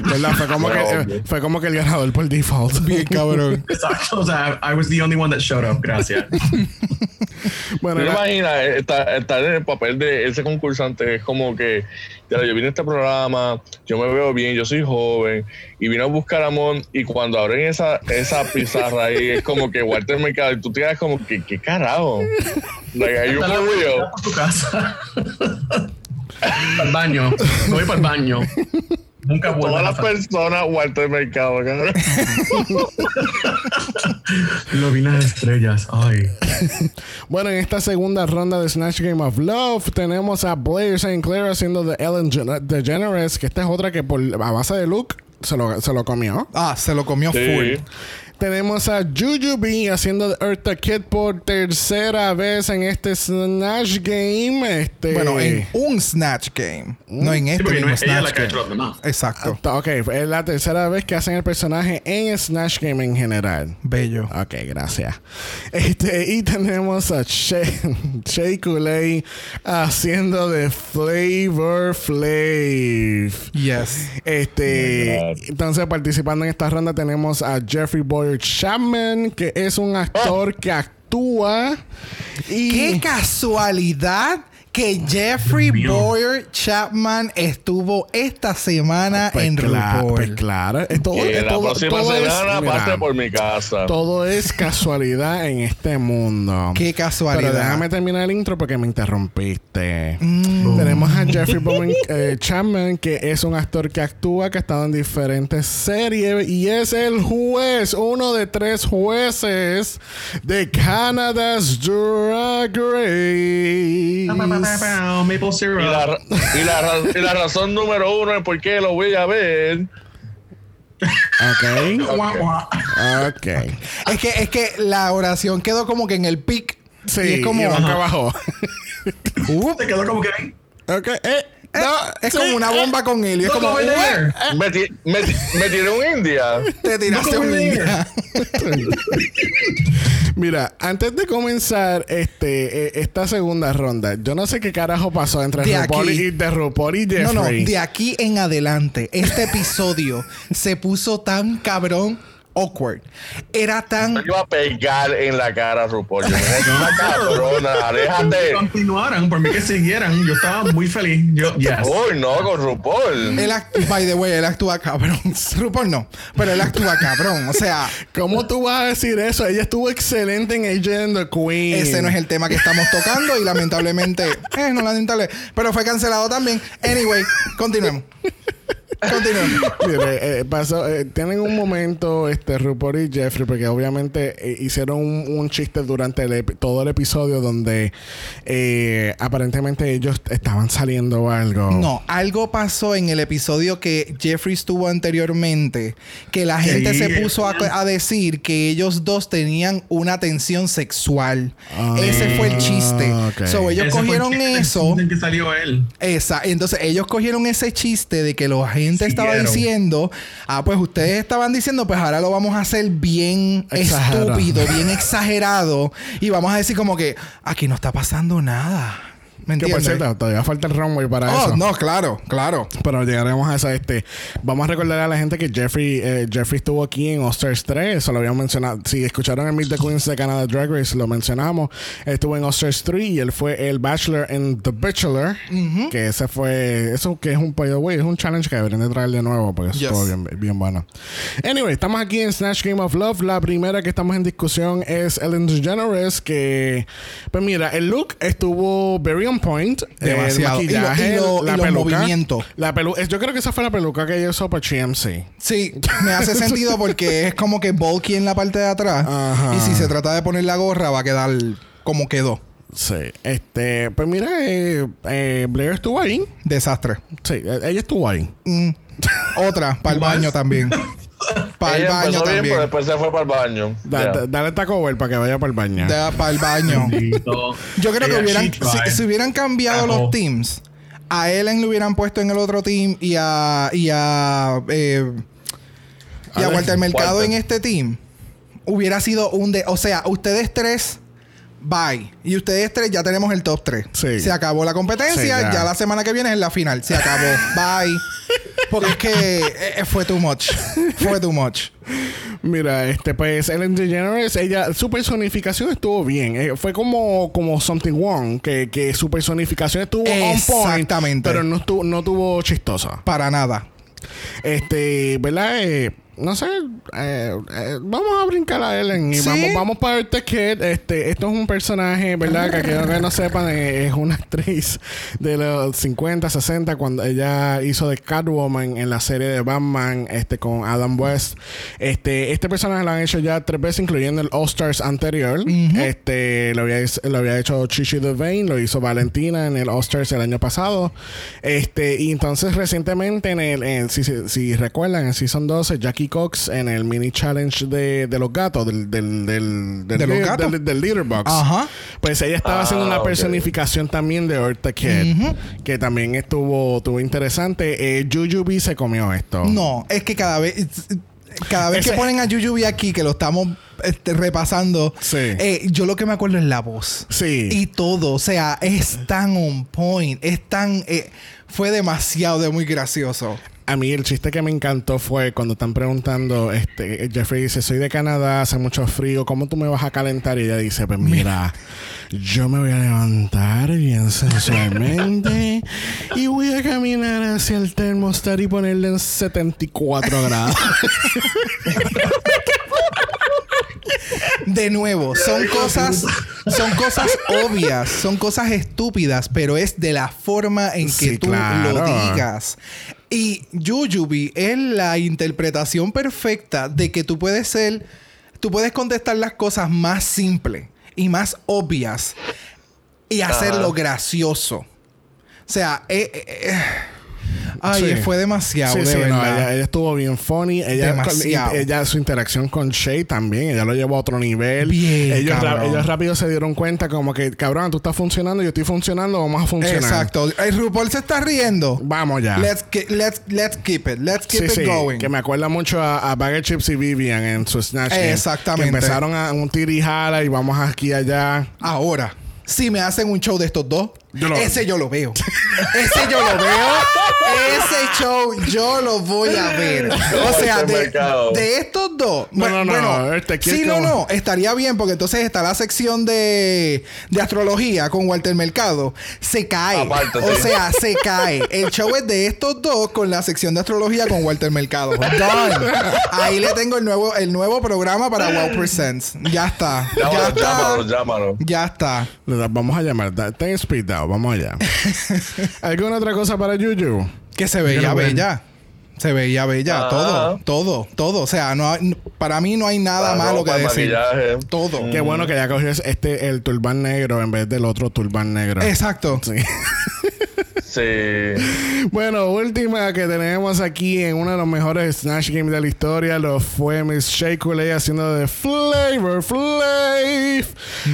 ¿Verdad? Fue como, que, eh, fue como que el ganador por default. Bien cabrón. Exacto. O sea, I was the only one that showed up. Gracias. bueno, ¿Te imaginas estar, estar en el papel de ese concursante? Es como que, ya, yo vine a este programa, yo me veo bien, yo soy joven, y vine a buscar amor, y cuando abren esa, esa pizarra ahí, es como que Walter Mercado, y tú te quedas como que, ¿qué carajo? Like, are you for real? Para tu casa. para el baño. Me voy para el baño. Nunca vuelvo Todas las personas, Walter Mercado, cabrón. Lo vi las estrellas. Ay. Bueno, en esta segunda ronda de Snatch Game of Love tenemos a Blair St. Clair haciendo de Ellen Gen- DeGeneres, que esta es otra que por a base de look se lo, se lo comió. Ah, se lo comió Sí. full. Tenemos a Jujubee haciendo de Eartha Kid por tercera vez en este Snatch Game. Este, Bueno, en un Snatch Game. No en Sí, este porque no mismo es ella Snatch la que ha hecho Game. Exacto. Ah, Ok, es la tercera vez que hacen el personaje en Snatch Game en general. Bello. Ok, gracias. Este, y tenemos a Shea, Coulee haciendo de Flavor Flav. Yes. Este, Oh entonces participando en esta ronda tenemos a Jeffrey Boyer Chapman, que es un actor que actúa y Qué casualidad que Jeffrey Dios. Boyer Chapman estuvo esta semana Pues en claro, RuPaul. pues claro, es todo, la todo- próxima todo es- semana mira, pase por mi casa. todo es casualidad en este mundo. Qué casualidad. Pero déjame terminar el intro porque me interrumpiste. Mm. Tenemos a Jeffrey Bowen eh, Chapman, que es un actor que actúa, que ha estado en diferentes series y es el juez, uno de tres jueces de Canada's Drag Race. Maple syrup. Y la, y, la, y la razón número uno es por qué lo voy a ver. Ok, Guau, guau. ok. Es que, es que la oración quedó como que en el pic. Sí, y es como. y abajo. Uh, Te quedó como que ahí. ok, eh, eh, no, es sí, como una eh. bomba con él. Y es como. Me, ti- me, me tiré un India. Te tiraste un día. Mira, antes de comenzar este eh, esta segunda ronda, yo no sé qué carajo pasó entre De RuPaul aquí. y de RuPaul y Jeffrey. No, no, de aquí en adelante, este episodio se puso tan cabrón awkward. Era tan. Yo iba a pegar en la cara a RuPaul. Yo me dije, "Esta cabrona, Que aléjate. continuaran, por mí que siguieran. Yo estaba muy feliz. Yo, yes. Uy, no, con RuPaul. Él act- by the way, él actúa cabrón. RuPaul no, pero él actúa cabrón. O sea, ¿Cómo tú vas a decir eso? Ella estuvo excelente en Agent and the Queen. ese no es el tema que estamos tocando y lamentablemente, eh, no lamentable, pero fue cancelado también. Anyway, continuemos. Continuemos. Mire, eh, pasó, eh, tienen un momento, este, RuPaul y Jeffrey, porque obviamente eh, hicieron un, un chiste durante el todo el episodio donde eh, aparentemente ellos estaban saliendo o algo. No, algo pasó en el episodio que Jeffrey estuvo anteriormente, que la gente Sí. se puso a, a decir que ellos dos tenían una tensión sexual. Ah, Ese fue el chiste. ok. So, ellos Ese fue el cogieron chiste eso. En que salió él. Esa, entonces ellos cogieron ese chiste de que la gente estaba diciendo, ah, pues ustedes estaban diciendo, pues ahora lo vamos a hacer bien Exagerado. estúpido, bien exagerado, y vamos a decir como que aquí no está pasando nada. ¿Me Que por entiendes? cierto, todavía falta el runway para Oh, eso. no, claro, claro. Pero llegaremos a esa. Este, vamos a recordar a la gente que Jeffrey, eh, Jeffrey estuvo aquí en All Stars 3. Eso lo habíamos mencionado. Si escucharon el Meet the Queens de Canada Drag Race, lo mencionamos. Estuvo en All Stars 3 y él fue el Bachelor en The Bachelor. Que ese fue. Eso que es un by the way, es un challenge que deberían de traer de nuevo porque Yes. estuvo bien, bien bueno. Anyway, estamos aquí en Snatch Game of Love. La primera que estamos en discusión es Ellen DeGeneres. Que, pues mira, el look estuvo very on point. Demasiado. El Y lo- maquillaje, y lo- la y los peluca. movimientos. La pelu yo creo que esa fue la peluca que ella usó para GMC. Sí, me hace sentido porque es como que bulky en la parte de atrás. Ajá. Y si se trata de poner la gorra, va a quedar como quedó. Sí. Este, pues mira, eh, eh, Blair estuvo ahí. Desastre. Sí, eh, ella estuvo ahí. Mm. Otra, para el baño también. Para el baño bien, también. pero después se fue para el baño. Da- Ya. da- dale taco Bell para que vaya para el baño. para el baño. Yo creo que hubieran, tried. si, si hubieran cambiado Ajá. los teams, a Ellen lo hubieran puesto en el otro team y a y a eh, y a Walter Mercado Walter. en este team, hubiera sido un de, o sea, ustedes tres Bye. Y ustedes tres ya tenemos el top 3. Sí. Se acabó la competencia. Sí, ya. ya. la semana que viene es la final. Se acabó. Bye. Porque es que eh, fue too much. Fue too much. Mira, este, pues Ellen DeGeneres, ella, su personificación estuvo bien. Eh, fue como, como Something Wrong, que, que su personificación estuvo on point, Exactamente. pero no estuvo, no tuvo chistosa. Para nada. Este, ¿verdad? Eh, no sé, eh, eh, vamos a brincar a Ellen y Sí. vamos, vamos para el Kid. Este, esto es un personaje, ¿verdad? Que aquellos que no sepan, eh, es una actriz de los 50, 60, cuando ella hizo de Catwoman en la serie de Batman este, con Adam West. Este, este personaje lo han hecho ya tres veces, incluyendo el All Stars anterior. Este, lo había, lo había hecho Chichi Devane, lo hizo Valentina en el All Stars el año pasado. Este, y entonces recientemente en el, en- si, si, si recuerdan, en Season 12, Jackie Cox en el mini challenge de, de los gatos, del, del, del, del, ¿De los li- gatos? del- del litter box. Ajá. Pues ella estaba Ah, haciendo una personificación también de Eartha Kid, que también estuvo, estuvo interesante. Eh, Jujubee se comió esto. No, es que cada vez. Cada vez Ese- que ponen a Yuyubi aquí, que lo estamos este, repasando, Sí. eh, yo lo que me acuerdo es la voz. Sí. Y todo, o sea, es tan on point, es tan. eh, fue demasiado de muy gracioso. A mí el chiste que me encantó fue cuando están preguntando, este, Jeffrey dice, soy de Canadá, hace mucho frío, ¿cómo tú me vas a calentar? Y ella dice, pues mira, yo me voy a levantar bien sensualmente y voy a caminar hacia el termostat y ponerle en 74 grados. De nuevo, son cosas, son cosas obvias, son cosas estúpidas, pero es de la forma en que Sí, tú claro. lo digas. Y Jujubee es la interpretación perfecta de que tú puedes ser, tú puedes contestar las cosas más simples y más obvias y hacerlo gracioso. O sea, eh, eh, eh, ay, Sí. fue demasiado, Sí, de sí, no, ella, ella estuvo bien funny. Ella, Demasiado. y- ella, su interacción con Shay también, ella lo llevó a otro nivel. Bien, ellos, ellos rápido se dieron cuenta como que, cabrón, tú estás funcionando, yo estoy funcionando, vamos a funcionar. Exacto. El RuPaul se está riendo. Vamos ya. Let's, ke- let's, let's keep it. Let's keep it going. que me acuerda mucho a, a Bag of Chips y Vivian en su Snatch Game, Exactamente. Que empezaron a un tira y jala y vamos aquí y allá. Ahora, si me hacen un show de estos dos, Yo lo- ese yo lo veo. ese yo lo veo Ese show yo lo voy a ver. O sea, de, de estos dos. No, bueno, no, no, bueno, este, sí, no, como- no. Estaría bien porque entonces está la sección de, de astrología con Walter Mercado. Se cae. Aparte, o sí. sea, se cae. El show es de estos dos con la sección de astrología con Walter Mercado. Done. Ahí le tengo el nuevo, el nuevo programa para Wow Presents. Ya está. Ya Llámalo, está. llámalo, llámalo. Ya está. Vamos a llamar. Ten speed down. Vamos allá. ¿Alguna otra cosa para Yuyu? Que se veía bella. Se veía bella. Ah. Todo, todo, todo. O sea, no hay- para mí no hay nada La malo que decir. maquillaje. Todo. Qué bueno que ya cogió este el turbán negro en vez del otro turbán negro. Exacto. Sí. Sí. Bueno, última que tenemos aquí en uno de los mejores Snatch Games de la historia lo fue Miss Shea haciendo de Flavor Flav.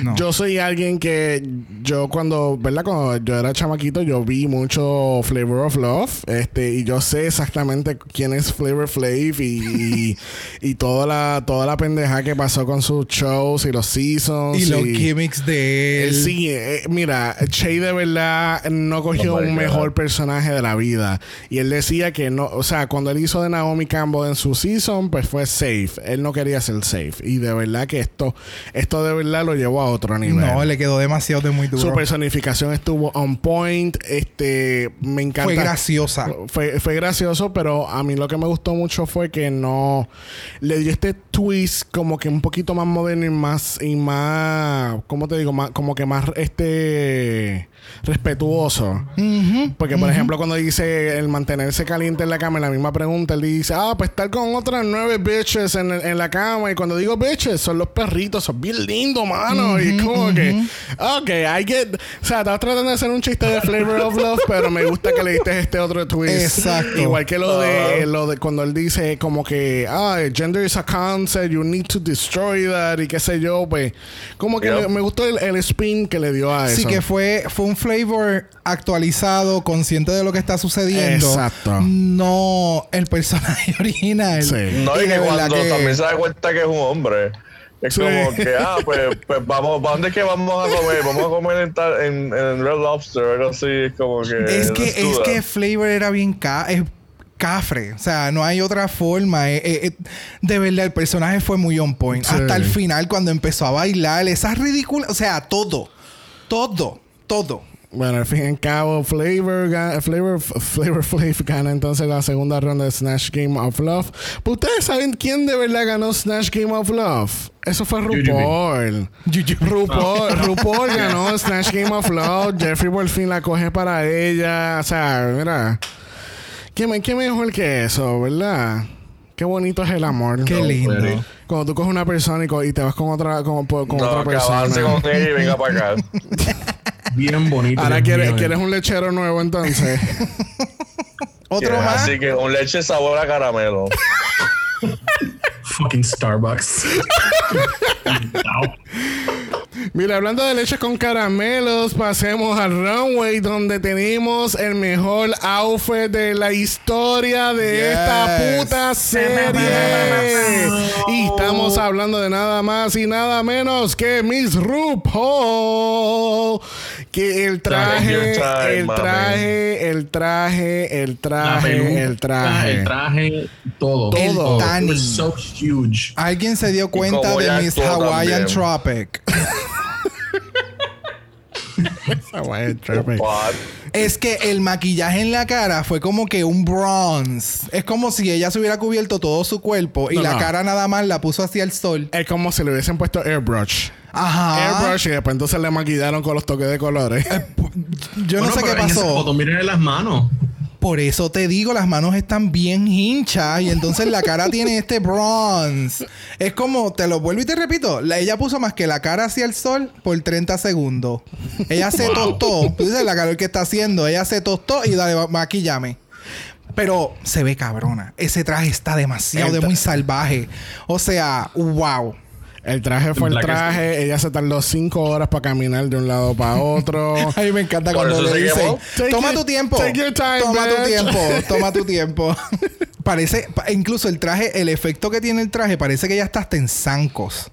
No. Yo soy alguien que yo cuando, ¿verdad? Cuando yo era chamaquito yo vi mucho Flavor of Love este y yo sé exactamente quién es Flavor Flav y, y, y toda la toda la pendeja que pasó con sus shows y los seasons Y los gimmicks de él. Sí, eh, mira, Che de verdad no cogió Oh un God. Mejor personaje de la vida. Y él decía que no, o sea, cuando él hizo de Naomi Campbell en su season, pues fue safe. Él no quería ser safe. Y de verdad que esto, esto de verdad lo llevó a otro nivel. No, le quedó demasiado de muy duro. Su personificación estuvo on point. Este, me encanta. Fue graciosa. Fue, fue gracioso, pero a mí lo que me gustó mucho fue que no le dio este twist como que un poquito más moderno y más y más, ¿cómo te digo? Más, como que más este respetuoso. Porque por ejemplo cuando dice el mantenerse caliente en la cama, en la misma pregunta él dice, ah, pues estar con otras nueve bitches en, en la cama y cuando digo bitches son los perritos, son bien lindos, mano. y como que, ok, I get, o sea, estaba tratando de hacer un chiste de Flavor of Love, pero me gusta que le diste este otro twist. Exacto. Igual que lo de lo de cuando él dice como que ah gender is a concept you need to destroy that y qué sé yo pues como que Yep. me, me gustó el, el spin que le dio a eso Sí, que fue, fue un flavor actualizado, consciente de lo que está sucediendo. Exacto. No el personaje original. Sí. No, y, de que cuando que- también se da cuenta que es un hombre. Es Sí. como que, ah, pues, pues vamos, ¿para dónde es que vamos a comer? Vamos a comer en, tal- en, en Red Lobster, algo así, es como que. Es que, es that. que Flavor era bien ca es cafre. O sea, no hay otra forma. Eh, eh, eh, de verdad, el personaje fue muy on point. Sí. Hasta el final, cuando empezó a bailar, esas ridículas. O sea, todo. Todo. Todo. Bueno al fin y al cabo Flavor Flavor Flavor Flav gana entonces la segunda ronda de Snatch Game of Love Pero ustedes saben quién de verdad ganó Snatch Game of Love eso fue RuPaul RuPaul, RuPaul ganó Snatch Game of Love. Jeffrey por fin la coge para ella. O sea, mira. ¿Qué, me- qué mejor que eso, verdad? Qué bonito es el amor. Qué lindo. Very. Cuando tú coges una persona y, co- y te vas con otra, con, con No, otra que persona. avance con ella y venga para acá. Bien bonito. Ahora quieres, eh. un lechero nuevo entonces. Otro Yeah, más. Así que un leche sabor a caramelo. Fucking Starbucks. Mira, hablando de leche con caramelos, pasemos al runway donde tenemos el mejor outfit de la historia de esta puta serie. y estamos hablando de nada más y nada menos que Miss RuPaul. Que el traje, el traje, el traje, el traje, el traje. El traje, todo. El Todo. tanning. It was so huge. Alguien se dio cuenta de actuó Hawaiian también. Tropic. Es que el maquillaje en la cara fue como que un bronze. Es como si ella se hubiera cubierto todo su cuerpo y No, la no. cara nada más la puso hacia el sol. Es como si le hubiesen puesto airbrush. Ajá. Airbrush y después entonces le maquillaron con los toques de colores. Yo no Bueno, sé qué pasó. foto, miren las manos. Por eso te digo, las manos están bien hinchas y entonces la cara tiene este bronze. Es como, te lo vuelvo y te repito, la- ella puso más que la cara hacia el sol por 30 segundos. Ella se tostó. Tú dices la calor que está haciendo. Ella se tostó y dale, ma- maquillame. Pero se ve cabrona. Ese traje está demasiado de muy salvaje. O sea, wow. El traje fue el ¿Verdad que traje. Ella se tardó cinco horas para caminar de un lado para otro. A mí me encanta cuando le dicen, toma tu tiempo. take your time, toma tu bitch." tiempo. Toma tu tiempo. parece, pa- incluso el traje, el efecto que tiene el traje, parece que ya está hasta en zancos.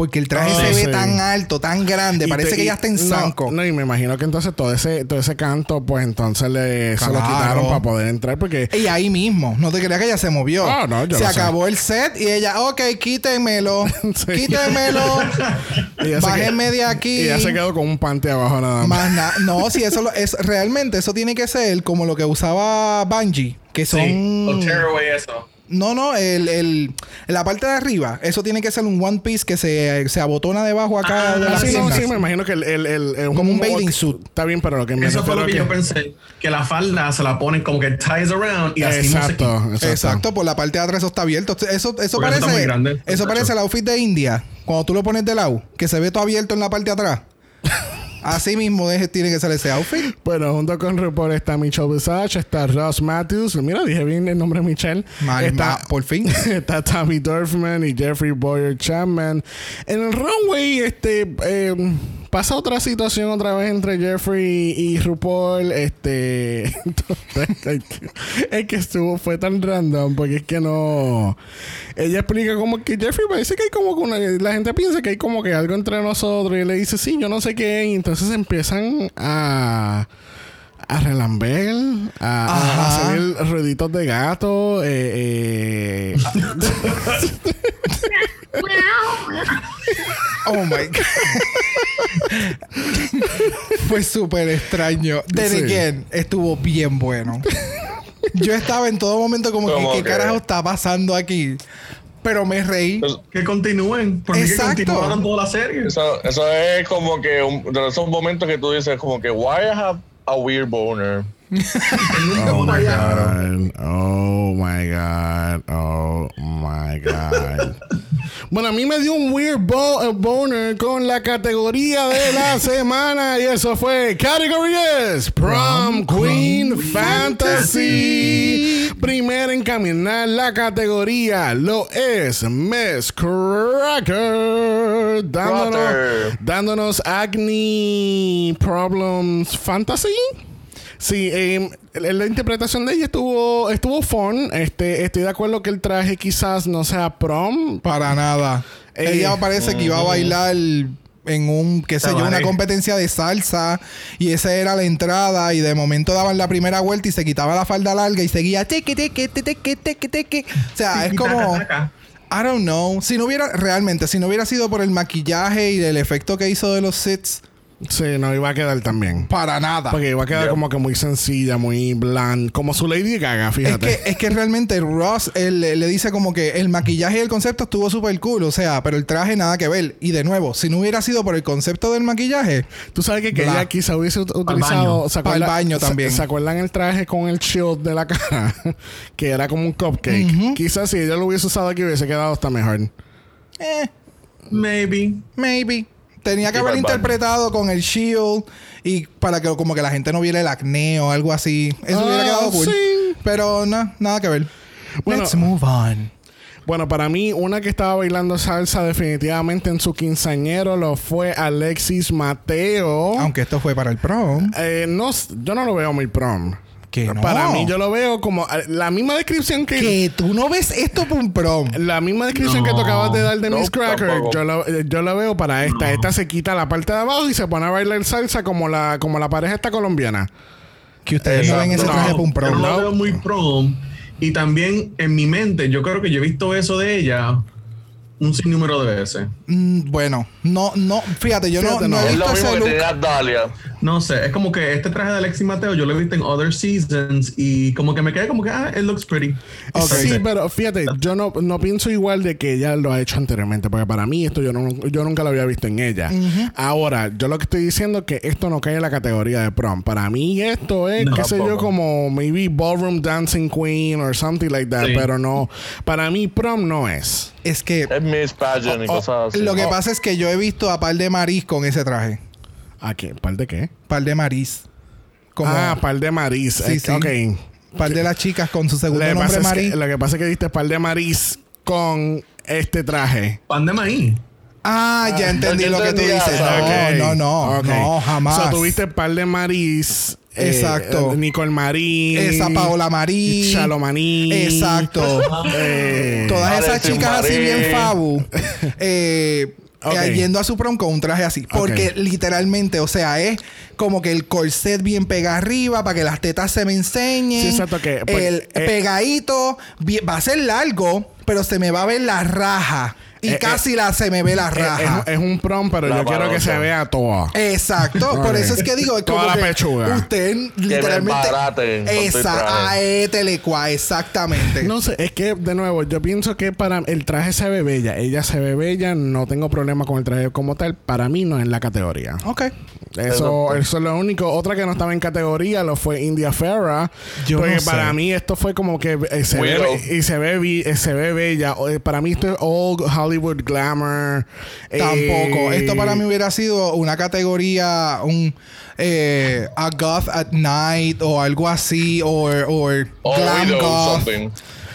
Porque el traje se ve tan alto, tan grande, Y parece te- que y- ya está en zanco. No, y me imagino que entonces todo ese, todo ese canto, pues entonces le, se lo quitaron para poder entrar porque... Y ahí mismo, no te creas que ella se movió. Ah, no, yo se sé. acabó el set y ella, ok, quítemelo, Sí. quítemelo, bájenme de aquí. Y ya se quedó con un pante abajo nada más. Más nada. No, si eso lo- es realmente, eso tiene que ser como lo que usaba Bungie, que son. Sí. Eso. No, no, el, el, la parte de arriba, eso tiene que ser un one piece que se, se abotona debajo acá Ah, de la sí, no, sí, me imagino que el... el, el- el- Como un bathing suit. Está bien, pero lo que me Eso fue lo que que- yo pensé. Que la falda se la ponen como que ties around y así no se quita. Exacto, exacto. Exacto, por la parte de atrás eso está abierto. Eso, eso Porque eso parece. está muy grande. Eso Muchacho. parece el outfit de India. Cuando tú lo pones de lado, que se ve todo abierto en la parte de atrás. Así mismo tiene que ser ese outfit. Bueno, junto con RuPaul está Michelle Visage, está Ross Matthews. Mira, dije bien el nombre Michelle. Mal- está, ma- por fin. está Tommy Dorfman y Jeffrey Boyer Chapman. En el runway, este. eh, pasa otra situación otra vez entre Jeffrey y RuPaul. Este. entonces, es que estuvo, fue tan random porque es que no. Ella explica como que Jeffrey parece que hay como que una. La gente piensa que hay como que algo entre nosotros. Y le dice, sí, yo no sé qué. Y entonces empiezan a. A relamber, a, hacer ruiditos de gato, eh, eh, Oh my God. Fue súper extraño. Then Sí. again, estuvo bien bueno. Yo estaba en todo momento como que, ¿qué que- carajo está pasando aquí? Pero me reí. Pues, Que continúen. Porque que Exacto. continuaron toda la serie. Eso, eso es como que un- de esos momentos que tú dices como que why I have a weird boner. Oh my god. Oh my god. Oh my god. Bueno, a mí me dio un weird bo- boner con la categoría de la semana y eso fue Category es Prom Queen Fantasy. Primera en caminar la categoría lo es Miss Cracker dándonos, dándonos Acne Problems Fantasy. Sí, eh, la interpretación de ella estuvo estuvo fun. Este, estoy de acuerdo que el traje quizás no sea prom. Para nada. Eh, Ella parece que iba a bailar en un, qué sé yo, una competencia de salsa y esa era la entrada y de momento daban la primera vuelta y se quitaba la falda larga y seguía teque, teque, teque, teque, teque. O sea, es como... I don't know. Si no hubiera, realmente, si no hubiera sido por el maquillaje y el efecto que hizo de los sits, Sí, no iba a quedar también. para nada. Porque iba a quedar como que muy sencilla, muy bland. Como su Lady Gaga, Es fíjate. que, es que realmente Ross él, le le dice como que el maquillaje y el concepto estuvo súper cool, o sea, pero el traje nada que ver. Y de nuevo, si no hubiera sido por el concepto del maquillaje, Tú sabes que, ella quizá hubiese ut- utilizado. baño. ¿se Pa'l acuerdan- baño también. ¿Se acuerdan el traje con el shield de la cara? que era como un cupcake. Quizás si ella lo hubiese usado aquí hubiese quedado hasta mejor. eh, Maybe. maybe. Tenía que haber interpretado con el shield y para que como que la gente no viera el acné o algo así. Eso Ah, hubiera quedado cool. sí. Pero no, nada que ver. Bueno, Let's move on. Bueno, para mí, una que estaba bailando salsa definitivamente en su quinceañero lo fue Alexis Mateo. Aunque esto fue para el prom. Eh, no, yo no lo veo muy prom. Que no. Para mí, yo lo veo como la misma descripción que. Que tú no ves esto por un prom. La misma descripción que No. tú acabas de dar de No, Miss Cracker, tampoco. yo lo, eh, yo lo veo para esta. Esta se quita la parte de abajo y se pone a bailar salsa como la, como la pareja esta colombiana. Que ustedes no ven ese Exacto. traje por un Yo prom. no No. lo veo muy prom. Y también en mi mente, yo creo que yo he visto eso de ella un sinnúmero de veces. Mm, bueno, no, no, fíjate, yo Fíjate, no, no no. he Es lo visto mismo ese que look. tenía Dalia. No sé, es como que este traje de Alexis Mateo yo lo he visto en other seasons y como que me quedé como que, ah, it looks pretty. Sí, pero fíjate, yo no, no pienso igual de que ella lo ha hecho anteriormente, porque para mí esto yo, no, yo nunca lo había visto en ella. Ahora, yo lo que estoy diciendo es que esto no cae en la categoría de prom. Para mí esto es, No. qué sé yo, como maybe ballroom dancing queen or something like that, Sí. pero no, para mí prom no es. Es que Es Miss Pageant y oh, cosas así. lo que Oh. pasa es que yo he visto a par de Maris con ese traje. ¿A qué? ¿Par de qué? Par de Maris. Como ah, par de Maris. Sí, Eh, sí. Ok. par de las chicas con su Lo segundo que, nombre es Maris. que, lo que pasa es que diste par de Maris con este traje. Pan de maíz. Ah, ya entendí yo lo que tú entendí dices. No, no, no, no, jamás. O sea, tuviste par de Maris. eh, Exacto. eh, Nicole Marí. Esa Paola Marí. Chalomaní. Exacto. Eh, Todas esas chicas así bien fabu. eh, eh, Ok. yendo a su prom con un traje así. Porque literalmente, o sea, es como que el corset bien pega arriba para que las tetas se me enseñen. Sí, exacto, que, pues, el eh, pegadito bien- va a ser largo, pero se me va a ver la raja. Y Eh, casi la se me ve la Es, raja. es- es un prom, pero La yo quiero que se vea toda. Exacto, por eso es que digo, es Toda la que pechuga. usted literalmente Esa, traje. a E telecua, exactamente. No sé, es que de nuevo, yo pienso que para el traje se ve bella, ella se ve bella, no tengo problema con el traje como tal, para mí no es la categoría. Ok. Eso, eso es lo único. Otra que no estaba en categoría lo fue India Ferra. Yo porque no sé. para mí esto fue como que eh, se ve y se ve vi- eh, se ve bella. Eh, Para mí esto es old Hollywood glamour. Eh, Tampoco. Esto para mí hubiera sido una categoría, un eh, a goth at night o algo así, o or O glam Widow goth. something.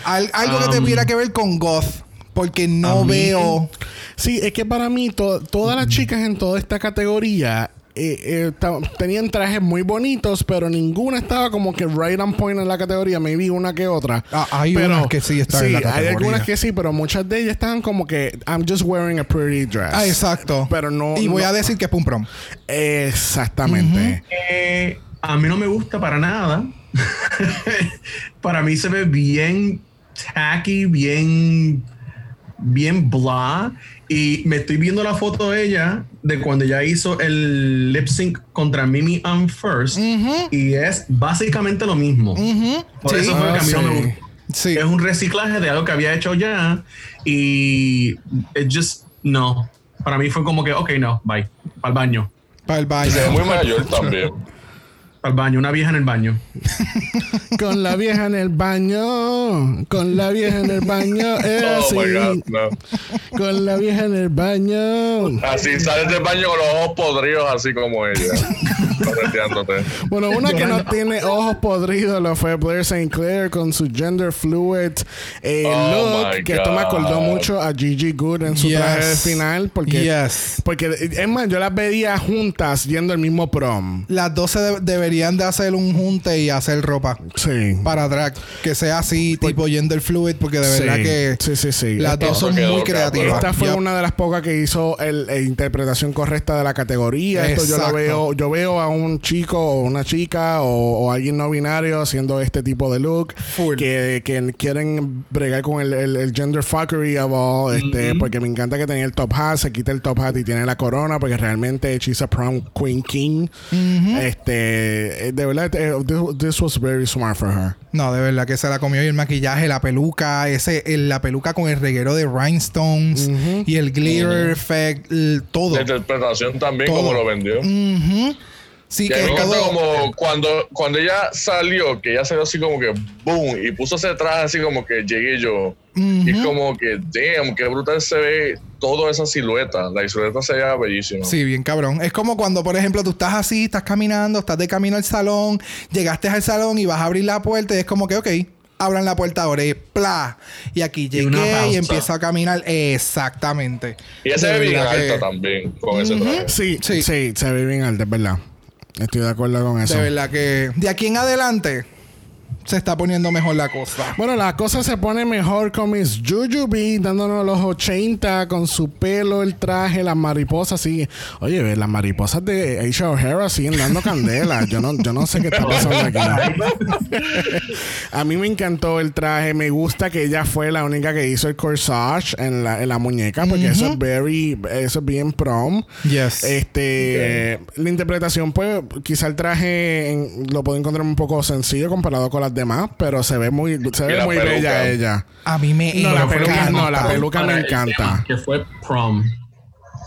Al- algo que Um, tuviera que ver con goth, porque no veo. Sí, es que para mí to- todas las chicas en toda esta categoría eh, eh, tenían trajes muy bonitos, pero ninguna estaba como que right on point en la categoría. Maybe una que otra. Ah, hay unas que sí están en la Hay categoría. algunas que sí, pero muchas de ellas estaban como que I'm just wearing a pretty dress. Ah, exacto. Pero no. Y voy no- a decir que es un prom. Exactamente. Eh, a mí no me gusta para nada. para mí se ve bien tacky, bien, bien blah. Y me estoy viendo la foto de ella de cuando ella hizo el lip sync contra Mimi on First. Y es básicamente lo mismo. Por Sí. eso fue que a mí no Ah, me sí. gustó. Sí. Es un reciclaje de algo que había hecho ya. Y it just no. Para mí fue como que, ok, no, bye. Para el baño. Para el baño. Se ve muy mayor también. El baño. Una vieja en el baño. Con la vieja en el baño. Con la vieja en el baño. eh, Oh sí. my god, no. Con la vieja en el baño. Así sales del baño con los ojos podridos, así como ella. Bueno, una que no tiene ojos podridos lo fue Blair St. Clair con su gender fluid eh, Oh look. Que esto me acordó mucho a Gigi Good en su Yes. traje de final. Porque, Yes. porque, es más, yo las veía juntas yendo al mismo prom. Las 12 de- deberían de hacer un junte y hacer ropa Sí. para atrás. Que sea así, tipo gender fluid, porque de verdad Sí. que Sí, sí, sí. las Esta- dos son muy creativas. Esta fue Yep. una de las pocas que hizo el, la interpretación correcta de la categoría. Esto yo lo veo, yo veo a un chico o una chica o, o alguien no binario haciendo este tipo de look Full. que, que quieren bregar con el, el- el gender fuckery of all, este, porque me encanta que tenía el top hat, se quita el top hat y tiene la corona, porque realmente she's a prom queen king. Este, eh, de verdad, eh, this, this was very smart for her. No, de verdad que se la comió y el maquillaje, la peluca, ese, el- la peluca con el reguero de rhinestones y el glitter effect, el- todo. La interpretación también, Todo. como lo vendió. Ujú. Sí, Que que me encanta todo. como cuando, cuando ella salió, que ella salió así como que boom, y puso ese traje así como que llegué yo. Y es como que, damn, qué brutal se ve toda esa silueta. La silueta se ve bellísima. Sí, bien cabrón. Es como cuando, por ejemplo, tú estás así, estás caminando, estás de camino al salón, llegaste al salón y vas a abrir la puerta y es como que, ok, abran la puerta ahora y ¡pla! Y aquí Y llegué y, pausa. empiezo a caminar. Exactamente. Y ella se ve bien verdad que- alta también con ese traje. Sí, Sí. sí, se ve bien alta, es verdad. Estoy de acuerdo con eso. De verdad que de aquí en adelante se está poniendo mejor la cosa. Bueno, la cosa se pone mejor con Miss Jujubee dándonos los 80 con su pelo, el traje, las mariposas. Sí. Oye, ve, las mariposas de Aisha O'Hara siguen dando candela. Yo no, yo no sé qué está pasando aquí. A mí me encantó el traje. Me gusta que ella fue la única que hizo el corsage en la, en la muñeca, porque eso es very, eso es bien prom. Yes. Este, eh, la interpretación, pues, quizá el traje en- lo puedo encontrar un poco sencillo comparado con las demás, pero se ve muy, se ve muy peluca. bella ella. A mí me No, la encanta. peluca no, la peluca me encanta. tema, Que fue prom.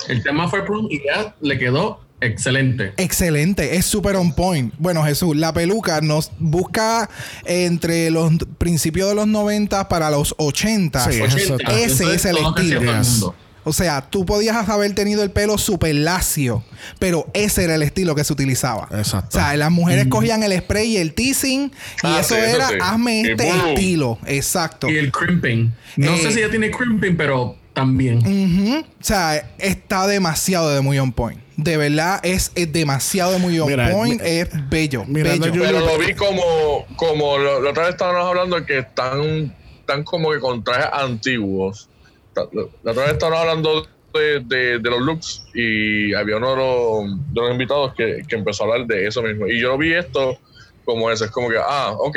El tema fue prom y ya le quedó excelente. Excelente, es súper on point. Bueno, Jesús, la peluca nos busca entre los principios de los 90 para los 80. Sí, eso está- Ese Eso es el estilo. O sea, tú podías haber tenido el pelo súper lacio, pero ese era el estilo que se utilizaba. Exacto. O sea, las mujeres cogían el spray y el teasing y Ah, eso sí, eso era, sí. hazme este estilo. Exacto. Y el crimping. No Eh, sé si ella tiene crimping, pero también. O sea, está demasiado de muy on point. De verdad, es, es demasiado de muy on Mira, point. mi- es bello. bello. Pero lo vi como, como lo- la otra vez estábamos hablando que están, están como que con trajes antiguos. La otra vez estábamos hablando de, los looks y había uno de los, invitados que, que empezó a hablar de eso mismo. Y yo vi esto como eso, es como que, ah, ok,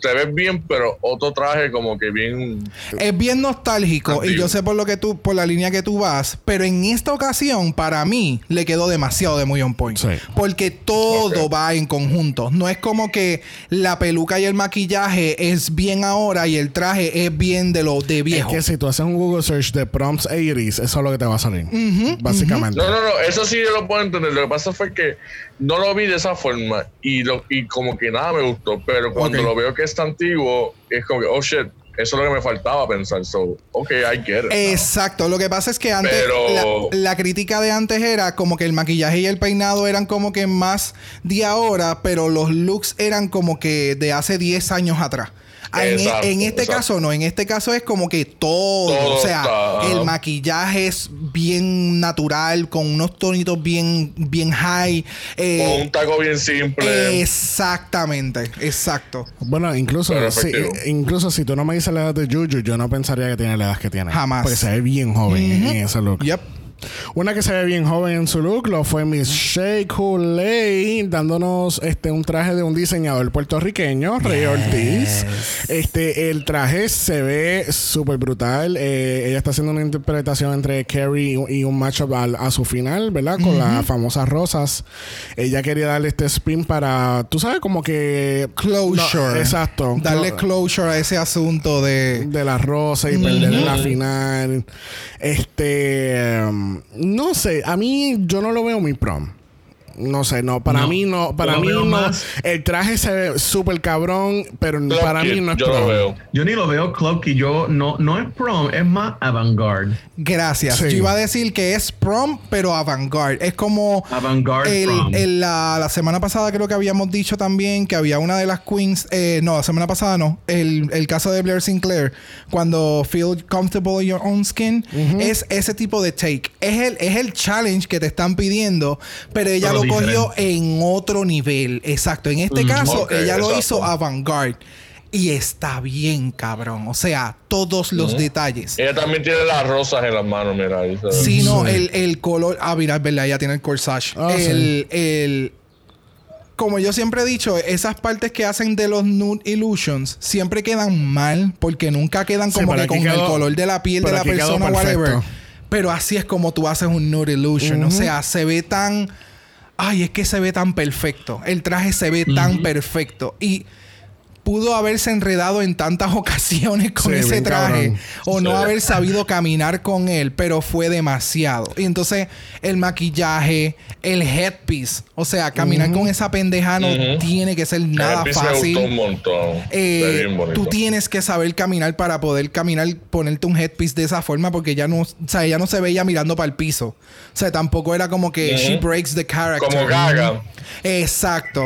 te ves bien, pero otro traje como que bien... Es bien nostálgico y yo sé por lo que tú, por la línea que tú vas, pero en esta ocasión, para mí, le quedó demasiado de muy on point. Sí. Porque todo va en conjunto. No es como que la peluca y el maquillaje es bien ahora y el traje es bien de lo de Es viejo. que si tú haces un Google search de prompts 80s, eso es lo que te va a salir. básicamente. No, no, no, eso sí yo lo puedo entender. Lo que pasa fue que no lo vi de esa forma y, lo, y como que nada me gustó, pero cuando lo veo que es tan antiguo, es como que, oh shit, eso es lo que me faltaba pensar. So, ok, I get it. Exacto, lo que pasa es que antes Pero- la, la crítica de antes era como que el maquillaje y el peinado eran como que más de ahora, pero los looks eran como que de hace 10 años atrás. Ah, en, Exacto, en este exacto. caso no, en este caso es como que todo, Todo o sea, está, el maquillaje es bien natural, con unos tonitos bien, bien high. eh, Con un taco bien simple. exactamente, exacto. Bueno, incluso si, efectivo. incluso si tú no me dices la edad de Juju, yo no pensaría que tiene la edad que tiene. Jamás. Porque se ve bien joven en ese look. Yep. Una que se ve bien joven en su look lo fue Miss Shea Coulee dándonos este un traje de un diseñador puertorriqueño, Rey Ortiz. Este el traje se ve súper brutal. Eh, ella está haciendo una interpretación entre Carrie y, y un matchup al- a, su final, ¿verdad? Con las famosas rosas. Ella quería darle este spin para, tú sabes, como que Closure. No, exacto. Darle Clo- closure a ese asunto de. de la rosa y perder la final. Este, um, no sé, a mí yo no lo veo muy prom. No sé, no, para No, mí no, para mí no. más- El traje se ve súper cabrón, pero Club para Kid, mí no es yo prom. lo veo. Yo ni lo veo club que yo no, no es prom, es más avant-garde. Gracias. Sí. Yo iba a decir que es prom, pero avant-garde. Es como. Avant-garde el- prom. el- la, la semana pasada creo que habíamos dicho también que había una de las queens. eh, no, la semana pasada no. El, el caso de Blair Sinclair. Cuando feel comfortable in your own skin. Es ese tipo de take. Es el, es el challenge que te están pidiendo. Pero ella Pero lo cogió en otro nivel. Exacto. En este caso, Ok, ella lo hizo avant-garde. Y está bien, cabrón. O sea, todos los detalles. Ella también tiene las rosas en las manos, mira. ahí. Sí, no, el, el color. Ah, mira, es verdad, ya tiene el corsage. Ah, el, el- Como yo siempre he dicho, esas partes que hacen de los nude illusions siempre quedan mal porque nunca quedan Sí, como que con el color de la piel de la persona, whatever. Pero así es como tú haces un nude illusion. O sea, se ve tan. Ay, es que se ve tan perfecto. El traje se ve tan perfecto. Y pudo haberse enredado en tantas ocasiones con Sí, ese traje cabrón. o no Sí. haber sabido caminar con él, pero fue demasiado. Y entonces el maquillaje, el headpiece, o sea, caminar con esa pendeja no tiene que ser El nada headpiece me fácil. gustó un montón. Eh, bien tú tienes que saber caminar para poder caminar, ponerte un headpiece de esa forma, porque ya no, o sea, ella no se veía mirando para el piso. O sea, tampoco era como que she breaks the character. Como Gaga. Exacto.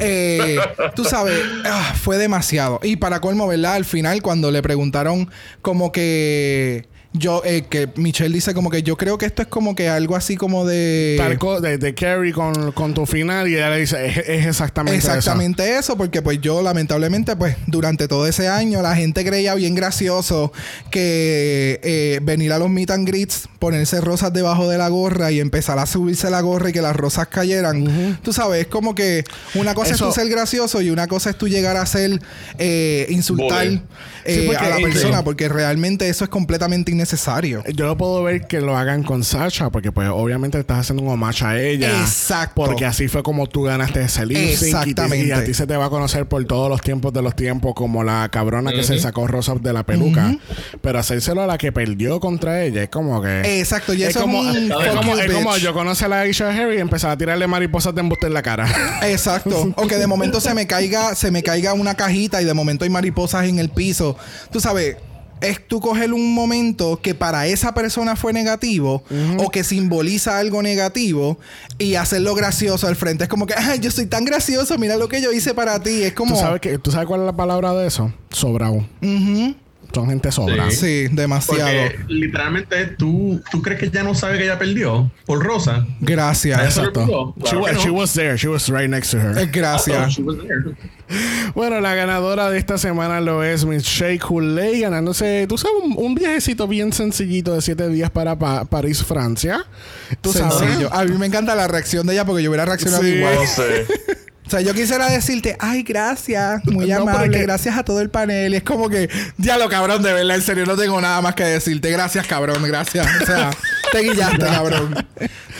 Eh, tú sabes, ah, fue demasiado. Y para colmo, ¿verdad? Al final, cuando le preguntaron como que... Yo, eh, que Michelle dice como que yo creo que esto es como que algo así como de... Tal co- de, de Carrie con, con tu final y ella le dice, es, es exactamente, Exactamente eso. porque pues yo lamentablemente pues durante todo ese año la gente creía bien gracioso que eh, venir a los meet and greets, ponerse rosas debajo de la gorra y empezar a subirse la gorra y que las rosas cayeran. Tú sabes, es como que una cosa Eso- es tú ser gracioso y una cosa es tú llegar a ser eh, insultar eh, Sí, a la persona porque realmente eso es completamente innecesario. Yo lo puedo ver que lo hagan con Sasha, porque pues obviamente estás haciendo un homage a ella. Exacto. Porque así fue como tú ganaste ese lip sync y te- Exactamente. Y, a ti se te va a conocer por todos los tiempos de los tiempos, como la cabrona que se sacó rosas de la peluca. Pero hacérselo a la que perdió contra ella es como que. Exacto, y es eso es como, un es como, es como yo conocí a la Aisha Harry y empezaba a tirarle mariposas de embuste en la cara. Exacto. O que de momento se me caiga, se me caiga una cajita y de momento hay mariposas en el piso. Tú sabes, es tú coger un momento que para esa persona fue negativo o que simboliza algo negativo y hacerlo gracioso al frente. Es como que, ay, yo soy tan gracioso, mira lo que yo hice para ti. Es como. ¿Tú sabes, que, ¿Tú sabes cuál es la palabra de eso? Sobrado. Son gente sobra. Sí. Sí, demasiado. Porque literalmente tú, tú crees que ella no sabe que ella perdió por Rosa. ¿A Gracias. Exacto. She, Claro wa- que no. she was there. She was right next to her. Eh, Gracias. She was there. Bueno, la ganadora de esta semana lo es Miss Shea Coulee, ganándose, tú sabes, un, un viajecito bien sencillito de siete días para Pa- París, Francia. Tú sabes. Sencillo. A mí me encanta la reacción de ella porque yo hubiera reaccionado Sí. igual. No sé. O sea, yo quisiera decirte, ay, gracias, muy No, amable, porque- gracias a todo el panel. Y es como que, ya lo cabrón, de verdad, en serio, no tengo nada más que decirte. Gracias, cabrón, gracias. O sea, te guillaste, cabrón.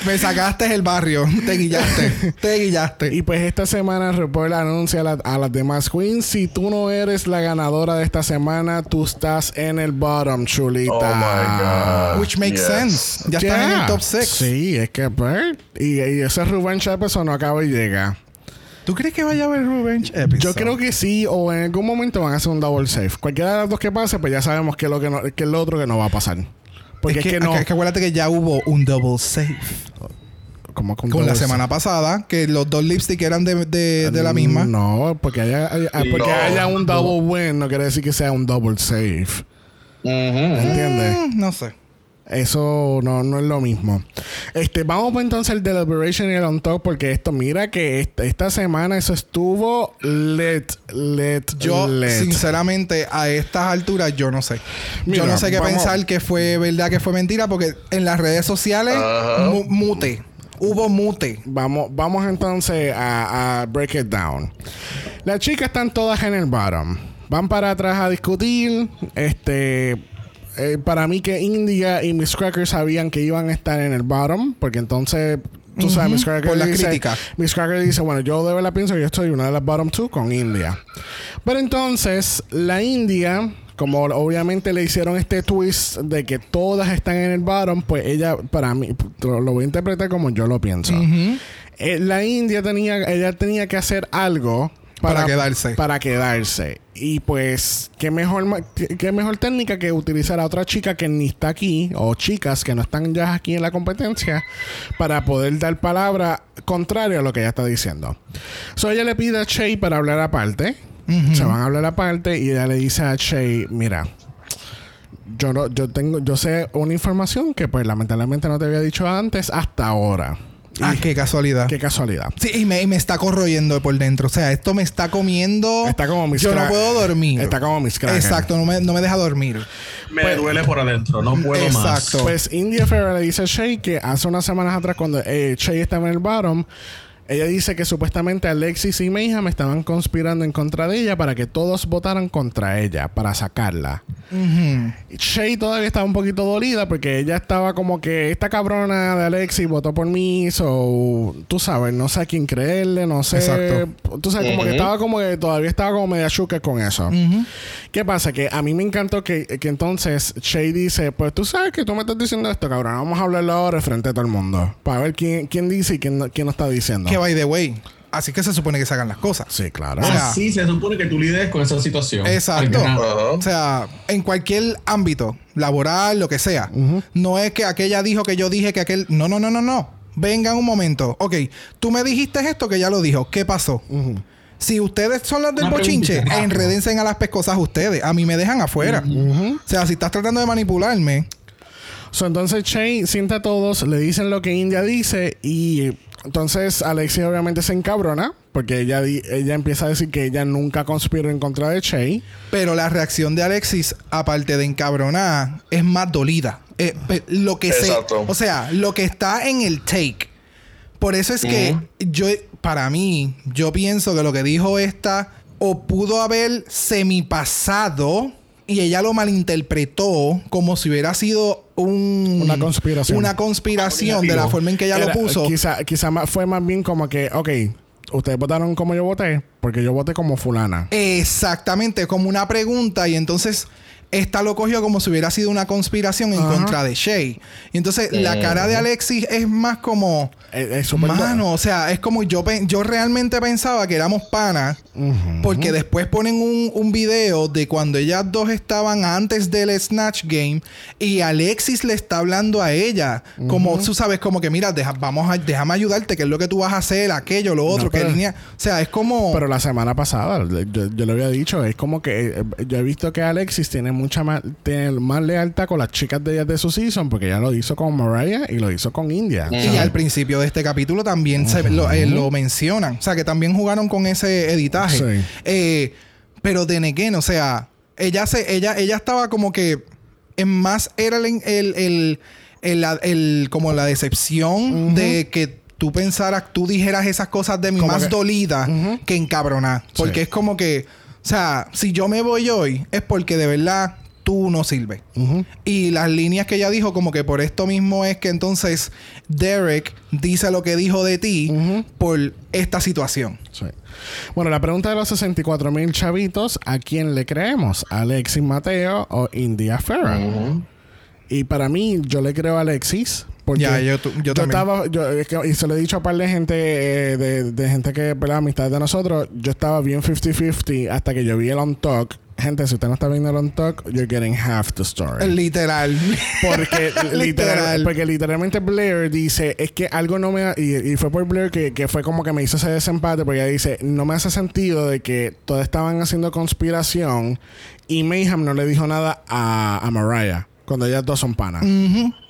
Me sacaste el barrio, te guillaste, te guillaste. Y pues esta semana RuPaul anuncia a, la- a las demás queens, si tú no eres la ganadora de esta semana, tú estás en el bottom, chulita. Oh my God. Which makes Yes. sense. Ya estás en Yeah. el top 6. Sí, es que pues, y, y ese Rubén Chávez no acaba y llega. ¿Tú crees que vaya a haber Revenge episode? Yo creo que sí, o en algún momento van a hacer un double safe. Cualquiera de las dos que pase, pues ya sabemos que es lo, que no, que es lo otro que no va a pasar. Porque es, que, no. es que acuérdate que ya hubo un double safe. como Con la semana pasada, que los dos lipstick eran de, de, de la misma. No, porque haya, haya- porque No. haya un double win no quiere decir que sea un double safe. ¿Entiendes? Mm, no sé. Eso no, no es lo mismo. Este, vamos pues entonces al Deliberation y el On Top, porque esto, mira que esta, esta semana eso estuvo lit, lit, Yo, lit. sinceramente, a estas alturas, yo no sé. Mira, yo no sé qué vamos- pensar que fue verdad, que fue mentira, porque en las redes sociales, mu- mute. Hubo mute. Vamos, vamos entonces a, a break it down. Las chicas están todas en el bottom. Van para atrás a discutir. Este. Eh, para mí que India y Miss Cracker sabían que iban a estar en el bottom. Porque entonces. Tú sabes, Miss Cracker por la dice, crítica. Miss Cracker dice, bueno, yo de verdad pienso que yo estoy una de las bottom two con India. Pero entonces, la India, como obviamente le hicieron este twist de que todas están en el bottom, pues ella, para mí, lo lo voy a interpretar como yo lo pienso. Eh, la India tenía, ella tenía que hacer algo Para quedarse. Para quedarse. Y pues, qué mejor, qué mejor técnica que utilizar a otra chica que ni está aquí, o chicas que no están ya aquí en la competencia, para poder dar palabra contraria a lo que ella está diciendo. So ella le pide a Shay para hablar aparte. Se van a hablar aparte y ella le dice a Shay, mira, yo no, yo tengo, yo sé una información que pues lamentablemente no te había dicho antes hasta ahora. Ah, Y- qué casualidad. qué casualidad. Sí, y me, y me está corroyendo por dentro. O sea, esto me está comiendo. Está como Miss Yo no Crack- puedo dormir. Está como Miss Cracker. Exacto, no me, no me deja dormir. Me duele por adentro, no puedo más. Exacto. Pues India Ferrer le dice a Shay que hace unas semanas atrás, cuando eh, Shay estaba en el bottom, ella dice que supuestamente Alexis y Mayhem estaban conspirando en contra de ella para que todos votaran contra ella, para sacarla. Y Shay todavía estaba un poquito dolida porque ella estaba como que esta cabrona de Alexis votó por mí, so tú sabes, no sé a quién creerle, no sé. Exacto. Tú sabes, como que estaba como que todavía estaba como media chuca con eso. ¿Qué pasa? Que a mí me encantó que, que entonces Shay dice, pues tú sabes que tú me estás diciendo esto, cabrón, vamos a hablarlo ahora frente a todo el mundo. Para ver quién, quién dice y quién, quién no está diciendo. Que by the way. Así que se supone que se hagan las cosas. Sí, claro. O sea, Así se supone que tú lides con esa situación. Exacto. O sea, en cualquier ámbito, laboral, lo que sea. No es que aquella dijo que yo dije que aquel. No, no, no, no, no. Venga un momento. Ok, tú me dijiste esto que ya lo dijo. ¿Qué pasó? Si ustedes son los del Una bochinche, enredense a las pescosas ustedes. A mí me dejan afuera. O sea, si estás tratando de manipularme, So, entonces Shay sienta a todos, le dicen lo que India dice y entonces Alexia obviamente se encabrona porque ella, ella empieza a decir que ella nunca conspiró en contra de Shay. pero la reacción de Alexis, aparte de encabronada, es más dolida. Eh, pe- lo que se, Exacto. o sea, lo que está en el take. Por eso es que yo, para mí, yo pienso que lo que dijo esta o pudo haber semipasado y ella lo malinterpretó como si hubiera sido un, Una conspiración. Una conspiración de la forma en que ella Era- lo puso. Quizá, quizá más- fue más bien como que, ok, ustedes votaron como yo voté porque yo voté como fulana. Exactamente, como una pregunta y entonces esta lo cogió como si hubiera sido una conspiración en Ajá. contra de Shay. Y entonces la cara de Alexis es más como es, es súper Mano, o sea, es como yo, yo realmente pensaba que éramos panas. Porque después ponen un, un video de cuando ellas dos estaban antes del Snatch Game. Y Alexis le está hablando a ella. Como tú sabes, como que mira, deja- vamos a, déjame ayudarte, que es lo que tú vas a hacer, aquello, lo otro, No, que línea. O sea, es como. Pero la semana pasada, yo, yo le había dicho, es como que eh, yo he visto que Alexis tiene mucha más, tiene más lealtad con las chicas de ellas de su season, porque ella lo hizo con Mariah y lo hizo con India. Y al principio de este capítulo también se lo, eh, lo mencionan. O sea, que también jugaron con ese editaje. Sí. Eh, pero de Nequén, o sea, ella se, ella, ella estaba como que en más era el, el, el- el- como la decepción de que tú pensaras, tú dijeras esas cosas de mí Como más que- dolida que encabronar. Porque Sí. es como que, o sea, si yo me voy hoy es porque de verdad tú no sirves. Y las líneas que ella dijo, como que por esto mismo es que entonces Derek dice lo que dijo de ti por esta situación. Sí. Bueno, la pregunta de los 64 mil chavitos, ¿a quién le creemos? ¿Alexis Mateo o India Ferrer? Y para mí, yo le creo a Alexis. Porque Ya, yo tu- yo también. estaba, yo, es que- y se lo he dicho a un par de gente, eh, de, de gente que, ¿verdad? Amistad de nosotros. Yo estaba bien 50-50 hasta que yo vi el on talk. Gente, si usted no está viendo el on talk, you're getting half the story. Literal. Porque, literal, Literal. porque literalmente Blair dice, es que algo no me... Y, y fue por Blair que, que fue como que me hizo ese desempate, porque ella dice, no me hace sentido de que todos estaban haciendo conspiración y Mayhem no le dijo nada a, a Mariah, cuando ellas dos son panas.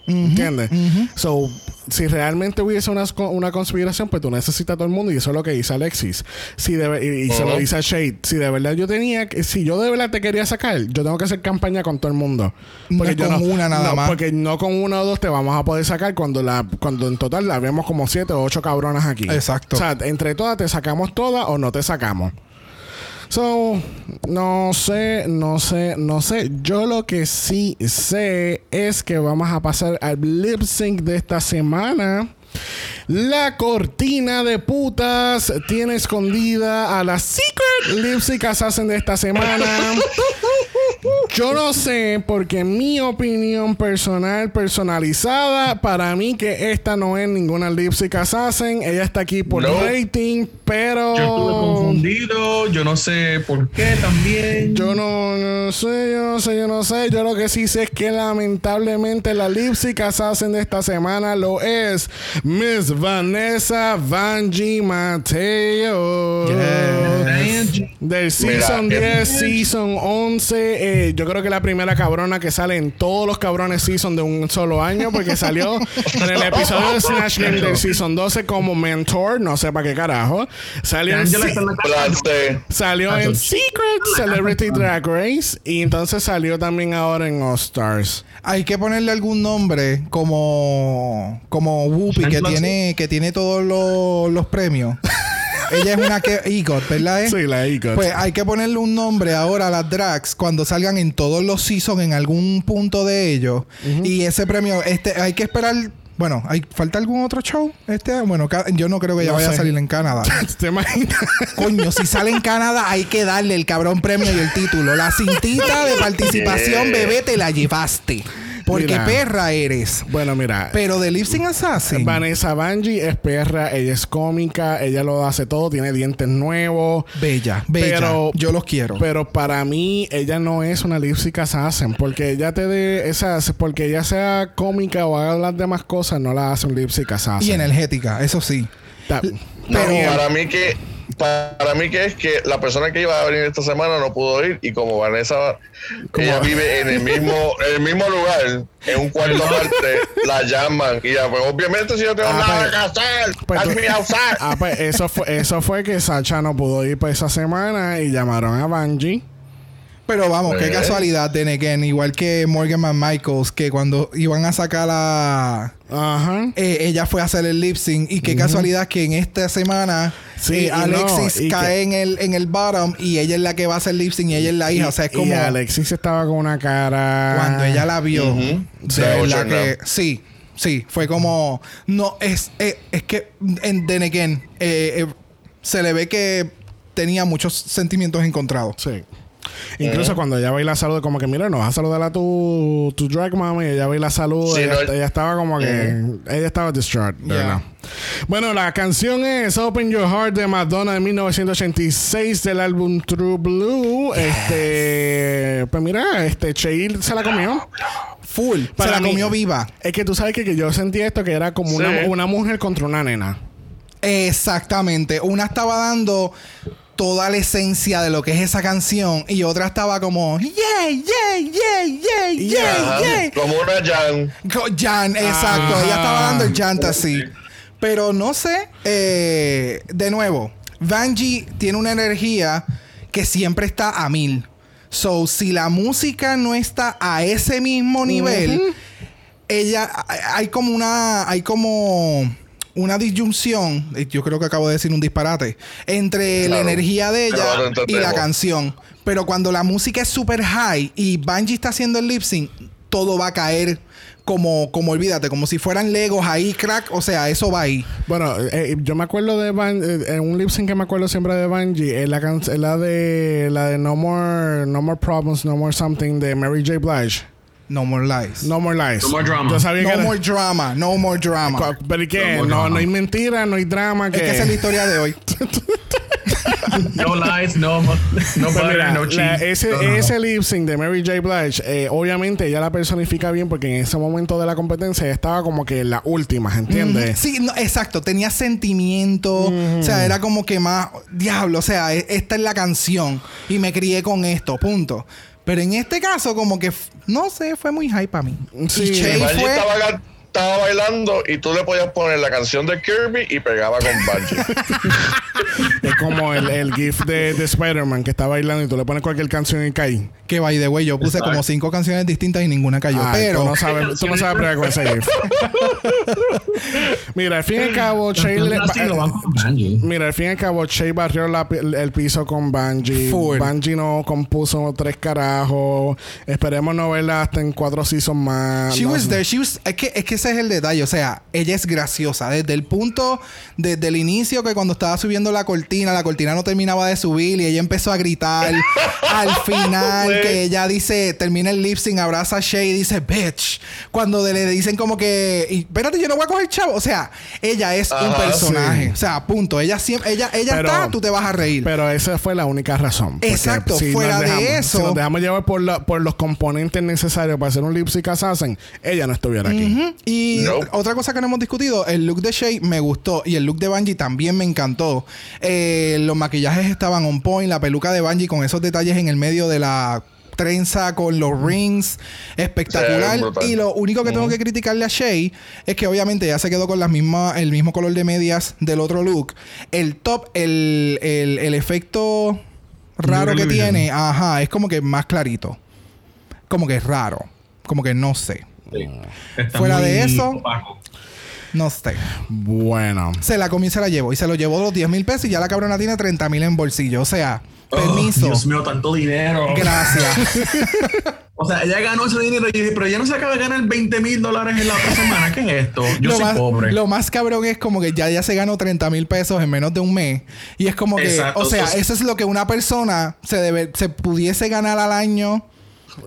¿Entiendes? So, si realmente hubiese una, una conspiración, pues tú necesitas a todo el mundo y eso es lo que dice Alexis. Si de, y y se lo dice a Shade. Si de verdad yo tenía, que- si yo de verdad te quería sacar, yo tengo que hacer campaña con todo el mundo. No yo con una nada no, más. Porque no con una o dos te vamos a poder sacar cuando la cuando en total la vemos como siete o ocho cabronas aquí. Exacto. O sea, entre todas te sacamos todas o no te sacamos. So, no sé, no sé, no sé. Yo lo que sí sé es que vamos a pasar al lip sync de esta semana. La cortina de putas tiene escondida a la Secret Lip Sync Assassin de esta semana. Yo no sé, porque mi opinión personal, personalizada, para mí que esta no es ninguna Lip Sync Assassin. Ella está aquí por No. rating, pero... Yo estuve confundido, yo no sé por qué también. Yo no, no sé, yo no sé, yo no sé. Yo lo que sí sé es que lamentablemente la Lip Sync Assassin de esta semana lo es Miss Vanessa Vanji Mateo. Del Season Mira, 10, Season 11. eh, yo creo que la primera cabrona que sale en todos los cabrones Season de un solo año, porque salió en el episodio de Snatch Game del Season 12 como mentor, no sé para qué carajo. Salió en, salió en. Secret Celebrity Drag Race y entonces salió también ahora en All Stars. Hay que ponerle algún nombre como como Whoopi que Angela, tiene que tiene todos los, los premios. Ella es una que EGOT, ¿verdad? eh? Sí, la. Pues hay que ponerle un nombre ahora a las drags cuando salgan en todos los seasons en algún punto de ellos. Y ese premio, este, hay que esperar. Bueno, ¿hay, ¿falta algún otro show? Este, bueno, yo no creo que ella No vaya a salir en Canadá. ¿Te imaginas? Coño, si sale en Canadá, hay que darle el cabrón premio y el título. La cintita de participación, Yeah. bebé, te la llevaste. Porque Mira. perra eres. bueno, mira. Pero de Lip Sync Assassin. Vanessa Banji es perra, ella es cómica, ella lo hace todo, tiene dientes nuevos. Bella, bella. Pero- yo los quiero. Pero para mí, ella no es una lipstick assassin. Porque ella te de esas, porque ella sea cómica o haga las demás cosas, no la hace un lipstick assassin. y energética, eso sí. Ta- No, Pero- para mí que para mí que es que la persona que iba a venir esta semana no pudo ir y como Vanessa ella vive en el mismo en el mismo lugar en un cuarto aparte la llaman y ya pues obviamente si yo tengo Ah, nada pues- que hacer pues tú-. Ah, pues eso fue, eso fue que Sacha no pudo ir para esa semana y llamaron a Banji. Pero vamos, qué Eh. casualidad, de Again. Igual que Morgan Man Michaels, que cuando iban a sacar a. Ajá. eh, ella fue a hacer el lip sync. Y qué casualidad que en esta semana Sí, eh, y Alexis no, y cae que- en el, en el bottom y ella es la que va a hacer lip sync y ella es la hija. o sea, es Y como Alexis estaba con una cara. cuando ella la vio. De verdad abochornó. que sí, sí, fue como. No, es, eh, es que en Then Again, eh, eh, se le ve que tenía muchos sentimientos encontrados. Sí. Incluso cuando ella baila salud, como que mira, no vas a saludar a tu, tu drag mami, ella baila salud, Sí, ella, no- ella estaba como que ella estaba distraught, de Yeah. verdad. Bueno, la canción es Open Your Heart de Madonna de 1986 del álbum True Blue. Este, pues mira, este Cheil se la comió. Full. Para se la mí- comió viva. Es que tú sabes que, que yo sentí esto que era como una, Sí. una mujer contra una nena. Exactamente. Una estaba dando toda la esencia de lo que es esa canción y otra estaba como yeah, yeah, yeah, yeah, yeah, yeah. Como una Jan. Jan, exacto. Ella estaba dando el Jan así. Pero no sé. eh, de nuevo, Vanjie tiene una energía que siempre está a mil. So, si la música no está a ese mismo nivel, ella hay como una hay como una disyunción, eh, yo creo que acabo de decir un disparate, entre la energía de ella y la canción. Pero cuando la música es super high y Bungie está haciendo el lip sync, todo va a caer como, como olvídate, como si fueran Legos ahí, crack. O sea, eso va ahí. Bueno, eh, yo me acuerdo de Van, eh, en un lip sync que me acuerdo siempre de Bungie, es la, can- la de la de No More No More Problems, No More Something de Mary J. Blige. No more lies. No More Lies. No more drama. Yo sabía que No era- more drama. No more drama. Pero ¿y qué? No No, hay mentira, no hay drama. Es que esa es la historia de hoy. No lies, no, no Pues butter, mira, no la- cheese. ese, No, no, no. ese lip sync de Mary J. Blige, eh, obviamente ella la personifica bien porque en ese momento de la competencia ella estaba como que en la última, ¿entiendes? Sí, no, exacto. Tenía sentimiento. O sea, era como que más... Diablo, o sea, e- esta es la canción. Y me crié con esto, punto. Pero en este caso, como que... No sé, fue muy hype para mí. Sí. y Che Bungie fue... estaba, ga- estaba bailando y tú le podías poner la canción de Kirby y pegaba con Bungie. Es como el, el gif de, de Spider-Man que está bailando y tú le pones cualquier canción y cae. Que by the way, yo puse Exacto. como cinco canciones distintas y ninguna cayó. Ay, pero... tú no sabes, tú no sabes con ese gif. Mira, al fin y al cabo, Che le-. Mira, al fin y al cabo, Che barrió la el piso con Bungie. Full. Bungie no compuso tres carajos. Esperemos no verla hasta en cuatro seasons más. She No was there. She was- es, que, es que ese es el detalle. O sea, ella es graciosa. Desde el punto, desde el inicio, que cuando estaba subiendo la cortina, la cortina no terminaba de subir y ella empezó a gritar. Al final, que ella dice, termina el lip sync, abraza a Shay y dice, bitch. Cuando le dicen como que, espérate, yo no voy a coger chavo. O sea, ella es un personaje. sí. O sea, punto. Ella siempre, ella, ella Pero- está, tú te vas a reír. Pero esa fue la única razón. Exacto, si fuera de eso- Si nos dejamos llevar por, la- por los componentes necesarios para hacer un lip sync assassin, ella no estuviera aquí. Y otra cosa que no hemos discutido, el look de Shay me gustó y el look de Bungie también me encantó. Eh, los maquillajes estaban on point, la peluca de Bungie con esos detalles en el medio de la trenza con los rings, espectacular. Sí, y lo único que tengo que criticarle a Shay es que obviamente ya se quedó con las mismas, el mismo color de medias del otro look. El top, el, el, el efecto raro que tiene, ajá, es como que más clarito. Como que es raro. Como que no sé. Sí. Está Fuera de eso- opaco. No sé. Bueno. Se la comí y se la llevó. Y se lo llevó los 10 mil pesos y ya la cabrona tiene 30 mil en bolsillo. O sea, Oh, permiso. Dios mío, tanto dinero. Gracias. O sea, ella ganó ese dinero y dije, pero ella no se acaba de ganar 20 mil dólares en la otra semana. ¿Qué es esto? Yo lo, soy más, pobre. lo más cabrón es como que ya, ya se ganó 30 mil pesos en menos de un mes. Y es como que, Exacto, o sea, eso es lo que una persona se debe, se pudiese ganar al año.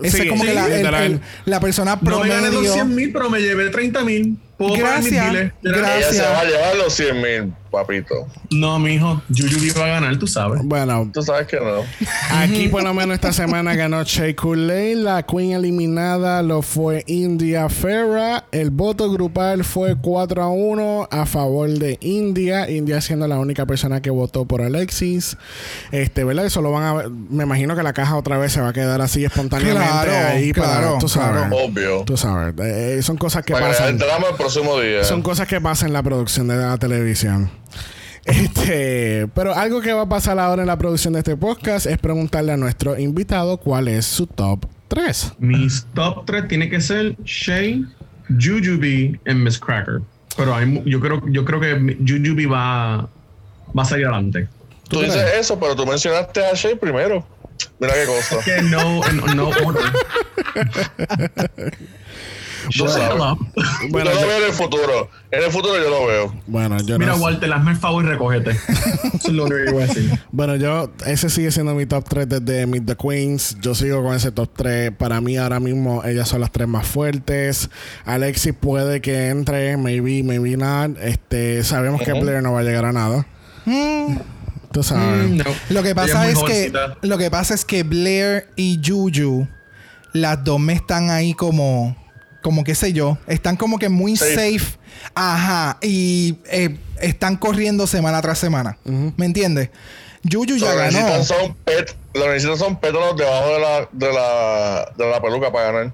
Ese Sí, es como que la, el- literal. el- la persona no me gané los promedio. 100 mil, pero me llevé 30 mil. ¿Puedo pagar mis Gracias. Gracias. Ella se va a llevar los 100 mil, papito. No, mijo. Yuyu va a ganar, tú sabes. Bueno, Tú sabes que no. Aquí por lo menos esta semana ganó Shea Coulee. La Queen eliminada lo fue India Ferra. El voto grupal fue 4 a 1 a favor de India. India siendo la única persona que votó por Alexis. Este, ¿verdad? Eso lo van a ver. Me imagino que la caja otra vez se va a quedar así espontáneamente Claro, ahí para, claro, tú sabes. claro. Obvio. Tú sabes. Eh, son cosas que Para que pasan. entramos el próximo día. Son cosas que pasan en la producción de la televisión. Este, pero algo que va a pasar ahora en la producción de este podcast es preguntarle a nuestro invitado cuál es su top 3. Mis top 3 tiene que ser Shay, Jujubee y Miss Cracker. Pero hay, yo creo, yo creo que Jujubee va, va a salir adelante. Tú dices eso, pero tú mencionaste a Shay primero. Mira qué cosa. Que no, no, no Tú sabes. Hello. Bueno, yo lo yo- veo en el futuro. En el futuro yo lo veo. Bueno, yo Mira, no sé. Walter, hazme el favor y recógete. Eso es lo único que voy a decir. Bueno, yo, ese sigue siendo mi top 3 desde Meet the Queens. Yo sigo con ese top 3. Para mí, ahora mismo, ellas son las tres más fuertes. Alexis puede que entre, maybe, maybe not. Este, sabemos que. Blair no va a llegar a nada. Tú sabes. Mm, no. Lo que pasa es que lo que pasa es que Blair y Juju las dos me están ahí como como qué sé yo, están como que muy safe, Safe. ajá, y eh, están corriendo semana tras semana. ¿Me entiendes? Juju ya ganó. necesitan son pet, lo que necesitan son pétalos debajo de la, de la, de la peluca para ganar.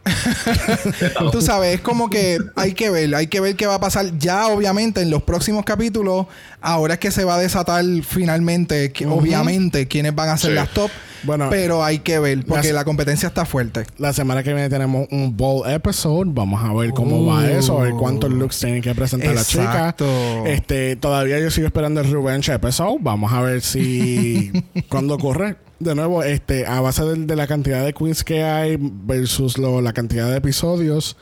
Tú sabes, es como que hay que ver, hay que ver qué va a pasar. Ya, obviamente, en los próximos capítulos, ahora es que se va a desatar finalmente, que- obviamente, quiénes van a ser Sí. las top. Bueno, pero hay que ver, porque la competencia está fuerte. La semana que viene tenemos un bowl episode. Vamos a ver cómo va eso, a ver cuántos looks tienen que presentar la chica. Exacto. Este, todavía yo sigo esperando el Revenge episode. Vamos a ver si cuando ocurre. De nuevo, este, a base de, de la cantidad de queens que hay versus lo- la cantidad de episodios,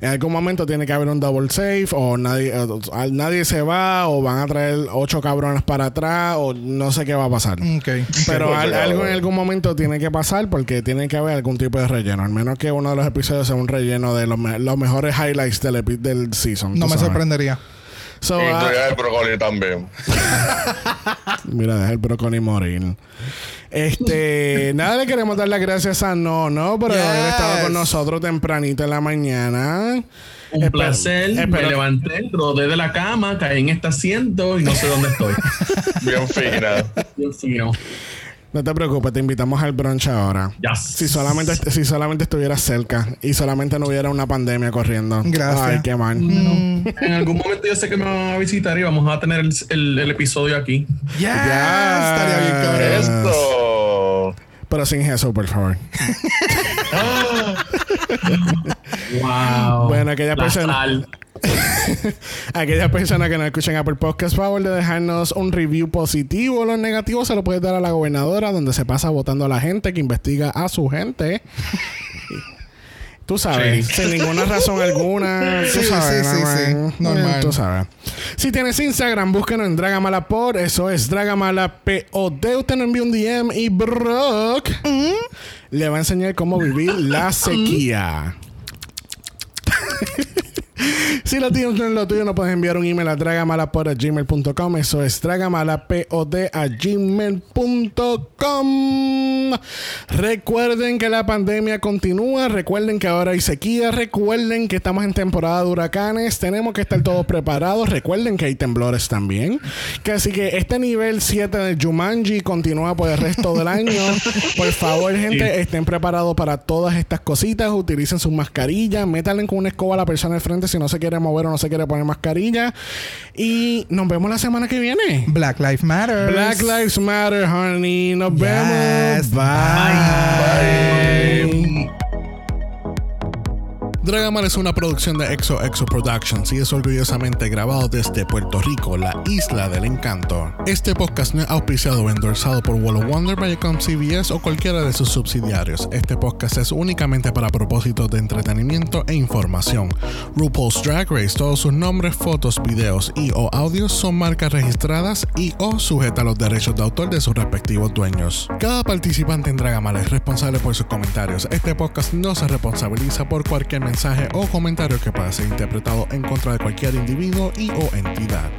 en algún momento tiene que haber un double save o nadie, o- o- nadie se va o van a traer ocho cabrones para atrás o no sé qué va a pasar. Ok. Pero Sí, al- claro. algo en algún momento tiene que pasar porque tiene que haber algún tipo de relleno. Al menos que uno de los episodios sea un relleno de los, me- los mejores highlights del, epi- del season. No tú me sabes. sorprendería. So, y ah, incluye el brócoli también. mira, deja el brócoli morir. Este, nada, le queremos dar las gracias a No, no, por haber Yes. estado con nosotros tempranito en la mañana. Un placer. espero- Me levanté, rodé de la cama, caí en este asiento y no sé dónde estoy. Bien fina. Dios mío. No te preocupes, te invitamos al brunch ahora. Ya. Si solamente, si solamente estuvieras cerca y solamente no hubiera una pandemia corriendo. Gracias. Ay, qué mal. En algún momento yo sé que me van a visitar y vamos a tener el, el- el episodio aquí. Ya. Estaría bien cabrón. Esto. Pero sin Jesús, por favor. Wow. Bueno, aquella La persona- sal. Aquellas personas que no escuchen Apple Podcast, favor de dejarnos un review positivo. Los negativos se lo puedes dar a la gobernadora, donde se pasa votando a la gente que investiga a su gente. Tú sabes, Sí. sin ninguna razón alguna. Tú Sí, sabes, sí, normal. sí. Normal. Tú sabes. Si tienes Instagram, búsquenos en Dragamalapod. Eso es Dragamalapod. Usted nos envía un DM y Brock le va a enseñar cómo vivir la sequía. Si lo tienes en lo tuyo, no puedes enviar un email a dragamalapod.gmail.com. Eso es a gmail.com. Recuerden que la pandemia continúa. Recuerden que ahora hay sequía. Recuerden que estamos en temporada de huracanes. Tenemos que estar todos preparados. Recuerden que hay temblores también. Que así que este nivel 7 de Jumanji continúa por el resto del año. Por favor, gente, estén preparados para todas estas cositas. Utilicen sus mascarillas. Métanle con una escoba a la persona al frente si no se quiere mover o no se quiere poner mascarilla. Y nos vemos la semana que viene. Black Lives Matter. Black Lives Matter, honey. Nos Yes. vemos. Bye. Dragamar es una producción de Exo Exo Productions y es orgullosamente grabado desde Puerto Rico, la isla del encanto. Este podcast no es auspiciado o endorsado por Wall of Wonder, Viacom CBS o cualquiera de sus subsidiarios. Este podcast es únicamente para propósitos de entretenimiento e información. RuPaul's Drag Race, todos sus nombres, fotos, videos y o audios son marcas registradas y o sujeta a los derechos de autor de sus respectivos dueños. Cada participante en Dragamala es responsable por sus comentarios. Este podcast no se responsabiliza por cualquier mensaje o comentario que pueda ser interpretado en contra de cualquier individuo y o entidad.